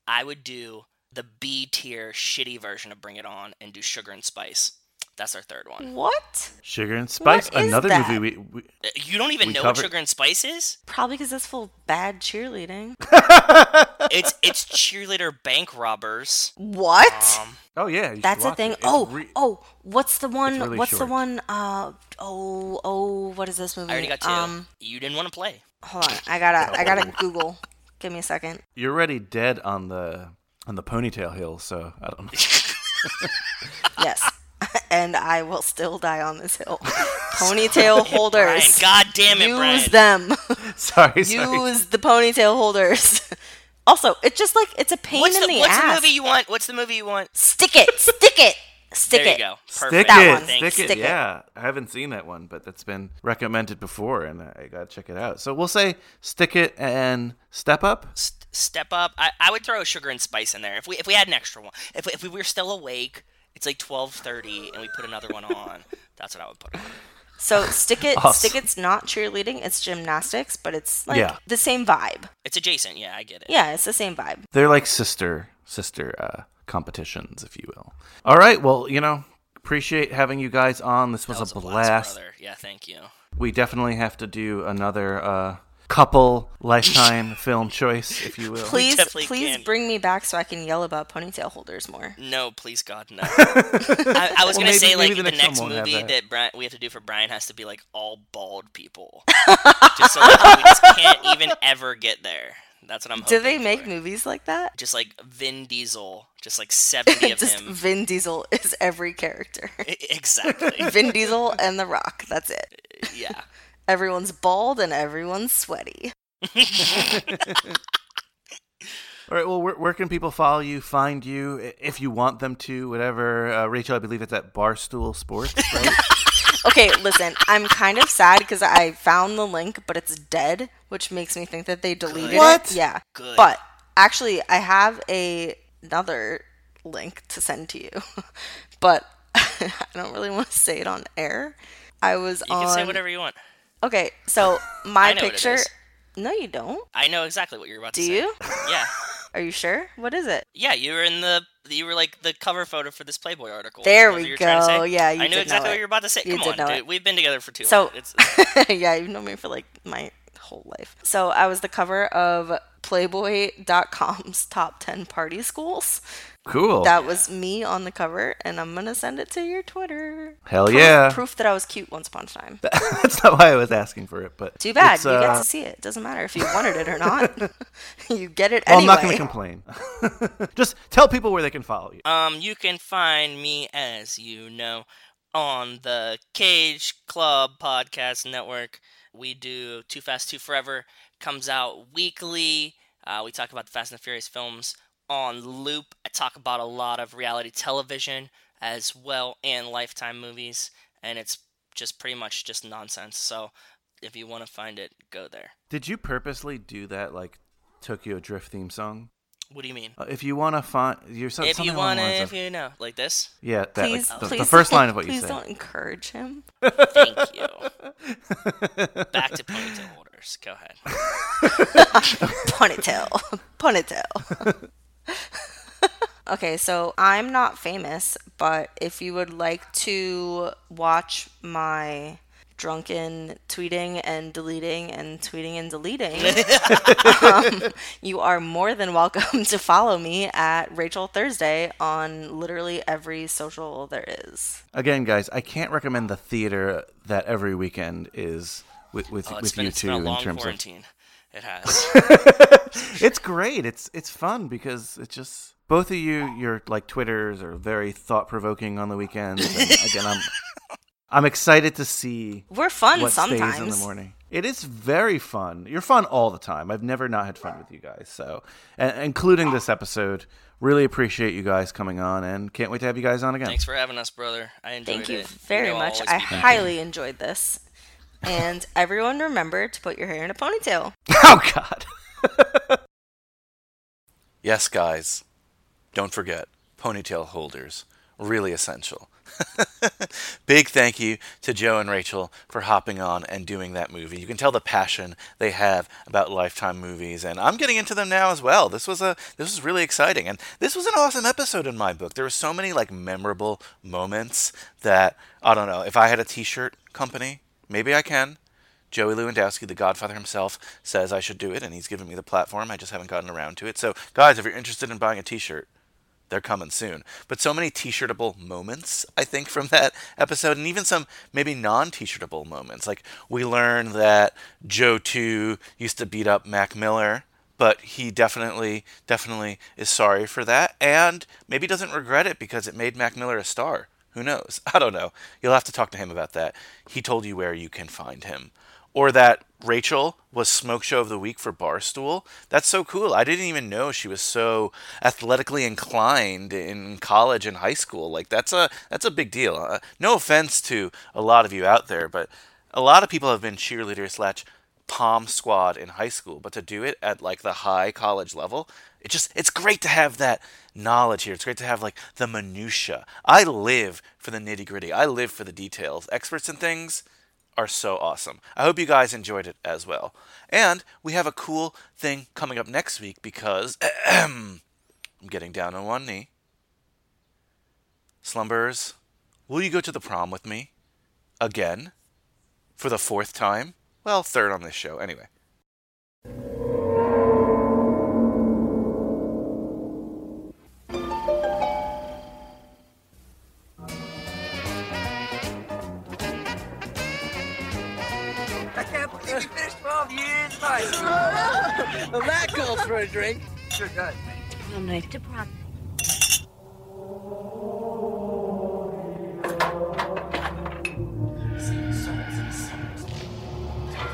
I would do the B tier shitty version of Bring It On and do Sugar and Spice. That's our third one. What? Sugar and Spice. What is Another that? movie we, we Uh, You don't even We know what Sugar and Spice is? Probably because it's full of bad cheerleading. It's it's cheerleader bank robbers. What? Um, Oh yeah, That's a thing. it. Oh, re- oh, what's the one? really what's the short. one? Uh, oh, oh, what is this movie? I already got two. Um, you didn't want to play. hold on, I gotta, I gotta Google. Give me a second. You're already dead on the on the ponytail hill, so I don't know. Yes, and and I will still die on this hill. Ponytail holders. God damn it, Use Brian. them. Sorry, sorry. Use the ponytail holders. also, it's just like it's a pain What's in the, the, what's ass. the movie you want? What's the movie you want? Stick it. Stick it. Stick there it. you go. Stick Perfect. That it, one. Thanks. stick it. Stick it. yeah, I haven't seen that one, but that's been recommended before, and I gotta check it out. So we'll say stick it and step up. S- step up. I, I would throw sugar and spice in there if we if we had an extra one. If we, if we were still awake, it's like twelve thirty, and we put another one on. That's what I would put on. So stick it. Awesome. Stick it's not cheerleading. It's gymnastics, but it's like Yeah. the same vibe. It's adjacent. Yeah, I get it. Yeah, it's the same vibe. They're like sister sister uh, competitions, if you will. All right. Well, you know, appreciate having you guys on. This was, That was a blast. brother. Yeah, thank you. we definitely have to do another uh, couple lifetime film choice, if you will. Please, please can. bring me back so I can yell about ponytail holders more. No, please God, no. I, I was Well, gonna maybe- say like maybe the the, next next one won't have movie that. that, Brian, we have to do for Brian has to be like all bald people, just so that we just can't even ever get there. That's what I'm hoping. Do they make for. movies like that? just like Vin Diesel, just like seventy of Just him? Vin Diesel is every character. Exactly. Vin Diesel and The Rock. That's it. yeah. Everyone's bald and everyone's sweaty. All right. Well, where, where can people follow you, find you, if you want them to, whatever? Uh, Rachel, I believe it's at Barstool Sports, right? Okay, listen, I'm kind of sad because I found the link, but it's dead, which makes me think that they deleted What? it. Yeah. Good. But actually, I have a another link to send to you, but I don't really want to say it on air. I was You on. can say whatever you want. Okay, so my I know what it picture. No, you don't. I know exactly what you're about Do to say. Do you? Yeah. Are you sure? What is it? Yeah, you were in the you were like the cover photo for this Playboy article. There we you were trying to go. Yeah, you I knew exactly what you were about to say. You Come on, know dude. it. We've been together for too So, long. It's, yeah, you've known me for like my whole life. So, I was the cover of Playboy.com's top 10 party schools. Cool. That was me on the cover, and I'm going to send it to your Twitter. Hell Proof- yeah. Proof that I was cute once upon a time. That's not why I was asking for it, but Too bad. it's, you get uh, to see it. Doesn't matter if you wanted it or not. you get it well, anyway. I'm not going to complain. Just tell people where they can follow you. um, you can find me as you know on the Cage Club Podcast Network. We do Too Fast, Too Forever. Comes out weekly. Uh, we talk about the Fast and the Furious films on loop. I talk about a lot of reality television as well and Lifetime movies, and it's just pretty much just nonsense. So if you want to find it, go there. Did you purposely do that, like Tokyo Drift theme song? What do you mean? Uh, if you want to find, you're so, if you want to, if of- you know, like this. yeah, that, Please, like, the, please the first line of what you please said. don't encourage him. Thank you. Back to ponytail holders. Go ahead. ponytail ponytail okay so i'm not famous but if you would like to watch my drunken tweeting and deleting and tweeting and deleting um, you are more than welcome to follow me at rachel thursday on literally every social there is Again, guys, I can't recommend the theater that every weekend is with with, Oh, it's with been, you it's two been a in long terms quarantine. It has. it's great. It's it's fun because it just both of you. Your like Twitters are very thought provoking on the weekends. And again, I'm I'm excited to see We're fun what stays in the morning. It is very fun. You're fun all the time. I've never not had fun with you guys. So, and, including this episode, really appreciate you guys coming on, and can't wait to have you guys on again. Thanks for having us, brother. I enjoyed it. Thank you it. very know much. I be back. highly enjoyed this. And everyone remember to put your hair in a ponytail. Oh God. Yes, guys. Don't forget, ponytail holders. Really essential. Big thank you to Joe and Rachel for hopping on and doing that movie. You can tell the passion they have about Lifetime movies, and I'm getting into them now as well. This was a this was really exciting, and this was an awesome episode in my book. There were so many like memorable moments that I don't know. If I had a T-shirt company, maybe I can. Joey Lewandowski, the Godfather himself, says I should do it, and he's given me the platform. I just haven't gotten around to it. So, guys, if you're interested in buying a T-shirt, they're coming soon. But so many T-shirtable moments, I think, from that episode, and even some maybe non-T-shirtable moments. Like we learned that Joe Two used to beat up Mac Miller, but he definitely, definitely is sorry for that, and maybe doesn't regret it because it made Mac Miller a star. Who knows? I don't know. You'll have to talk to him about that. He told you where you can find him. Or that Rachel was Smoke Show of the Week for Barstool. That's so cool. I didn't even know she was so athletically inclined in college and high school. Like that's a that's a big deal. Uh, no offense to a lot of you out there, but a lot of people have been cheerleaders slash pom squad in high school, but to do it at like the high college level, it just it's great to have that knowledge here. It's great to have like the minutia. I live for the nitty gritty. I live for the details. Experts in things are so awesome. I hope you guys enjoyed it as well. And we have a cool thing coming up next week because I'm getting down on one knee. Slumbers, will you go to the prom with me? Again? For the fourth time? Well, third on this show, anyway. Well, that calls for a drink. Sure does. Prom night to prom.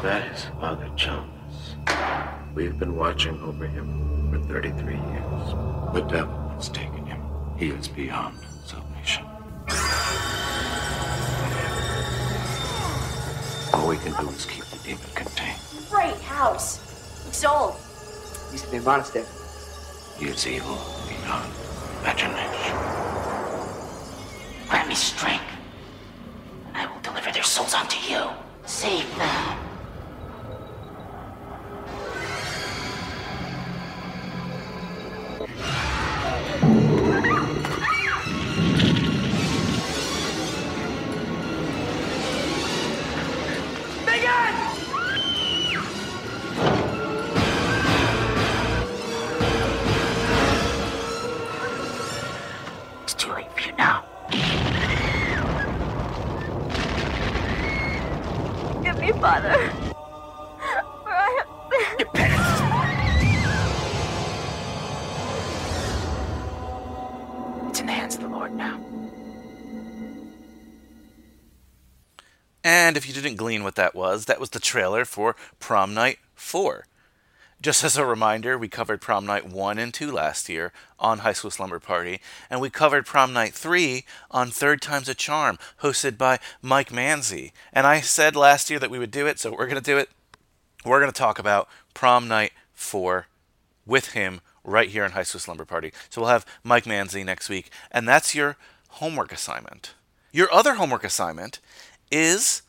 That is Father Jones. We've been watching over him for 33 years. The devil has taken him. He is beyond salvation. All we can do is keep the demon contained. Great house. It's old. Used to be a monastery. Is evil beyond imagination. Grant me strength, and I will deliver their souls unto you. Save them. Me father. For I have It's in the hands of the Lord now. And if you didn't glean what that was, that was the trailer for Prom Night 4. Just as a reminder, we covered Prom Night 1 and 2 last year on High School Slumber Party, and we covered Prom Night 3 on Third Time's a Charm, hosted by Mike Manzi. And I said last year that we would do it, so we're going to do it. We're going to talk about Prom Night 4 with him right here on High School Slumber Party. So we'll have Mike Manzi next week, and that's your homework assignment. Your other homework assignment is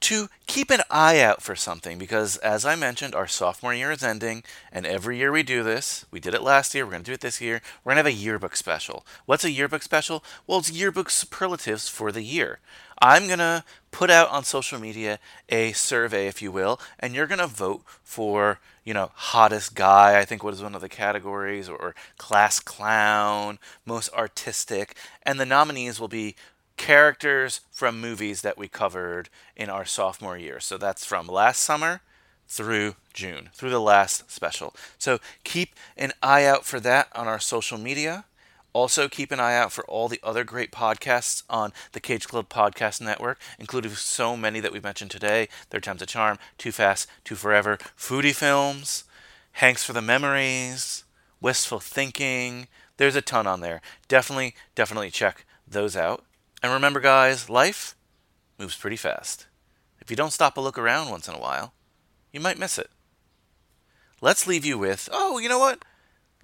to keep an eye out for something because, as I mentioned, our sophomore year is ending, and every year we do this. We did it last year, we're going to do it this year. We're going to have a yearbook special. What's a yearbook special? Well, it's yearbook superlatives for the year. I'm going to put out on social media a survey, if you will, and you're going to vote for, you know, hottest guy, I think was one of the categories, or class clown, most artistic, and the nominees will be characters from movies that we covered in our sophomore year. So that's from last summer through June, through the last special. So keep an eye out for that on our social media. Also, keep an eye out for all the other great podcasts on the Cage Club Podcast Network, including so many that we mentioned today Third Time's a Charm, Too Fast, Too Forever, Foodie Films, Hanks for the Memories, Wistful Thinking. There's a ton on there. Definitely, definitely check those out. And remember, guys, life moves pretty fast. If you don't stop and look around once in a while, you might miss it. Let's leave you with oh, you know what?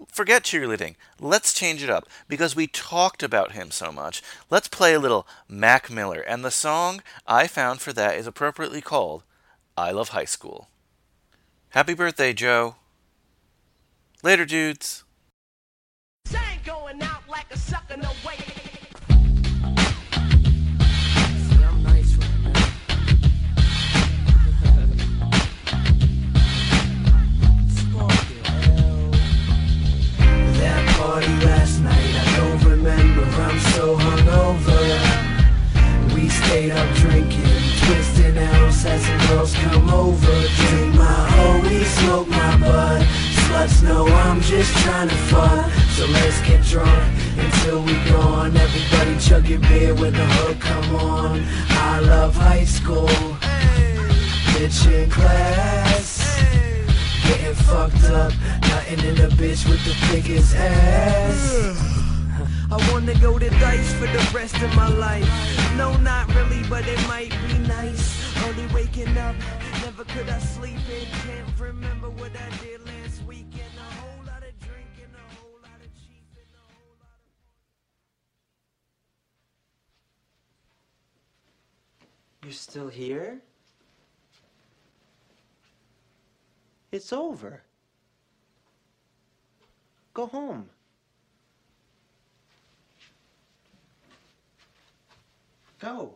Forget cheerleading. Let's change it up because we talked about him so much. Let's play a little Mac Miller, and the song I found for that is appropriately called I Love High School. Happy birthday, Joe. Later, dudes. Stayed up drinking, twisting L's as the girls come over. Drink my holy, smoke my bud. Sluts know I'm just trying to fuck, so let's get drunk until we gone. Everybody chugging beer when the hook come on. I love high school. Bitch in class. Getting fucked up. Nothing in a bitch with the thickest ass. I wanna go to dice for the rest of my life. No, not really, but it might be nice. Only waking up, never could I sleep in. Can't remember what I did last weekend. A whole lot of drinking, a whole lot of cheating, a whole lot of. You're still here? It's over. Go home. Go.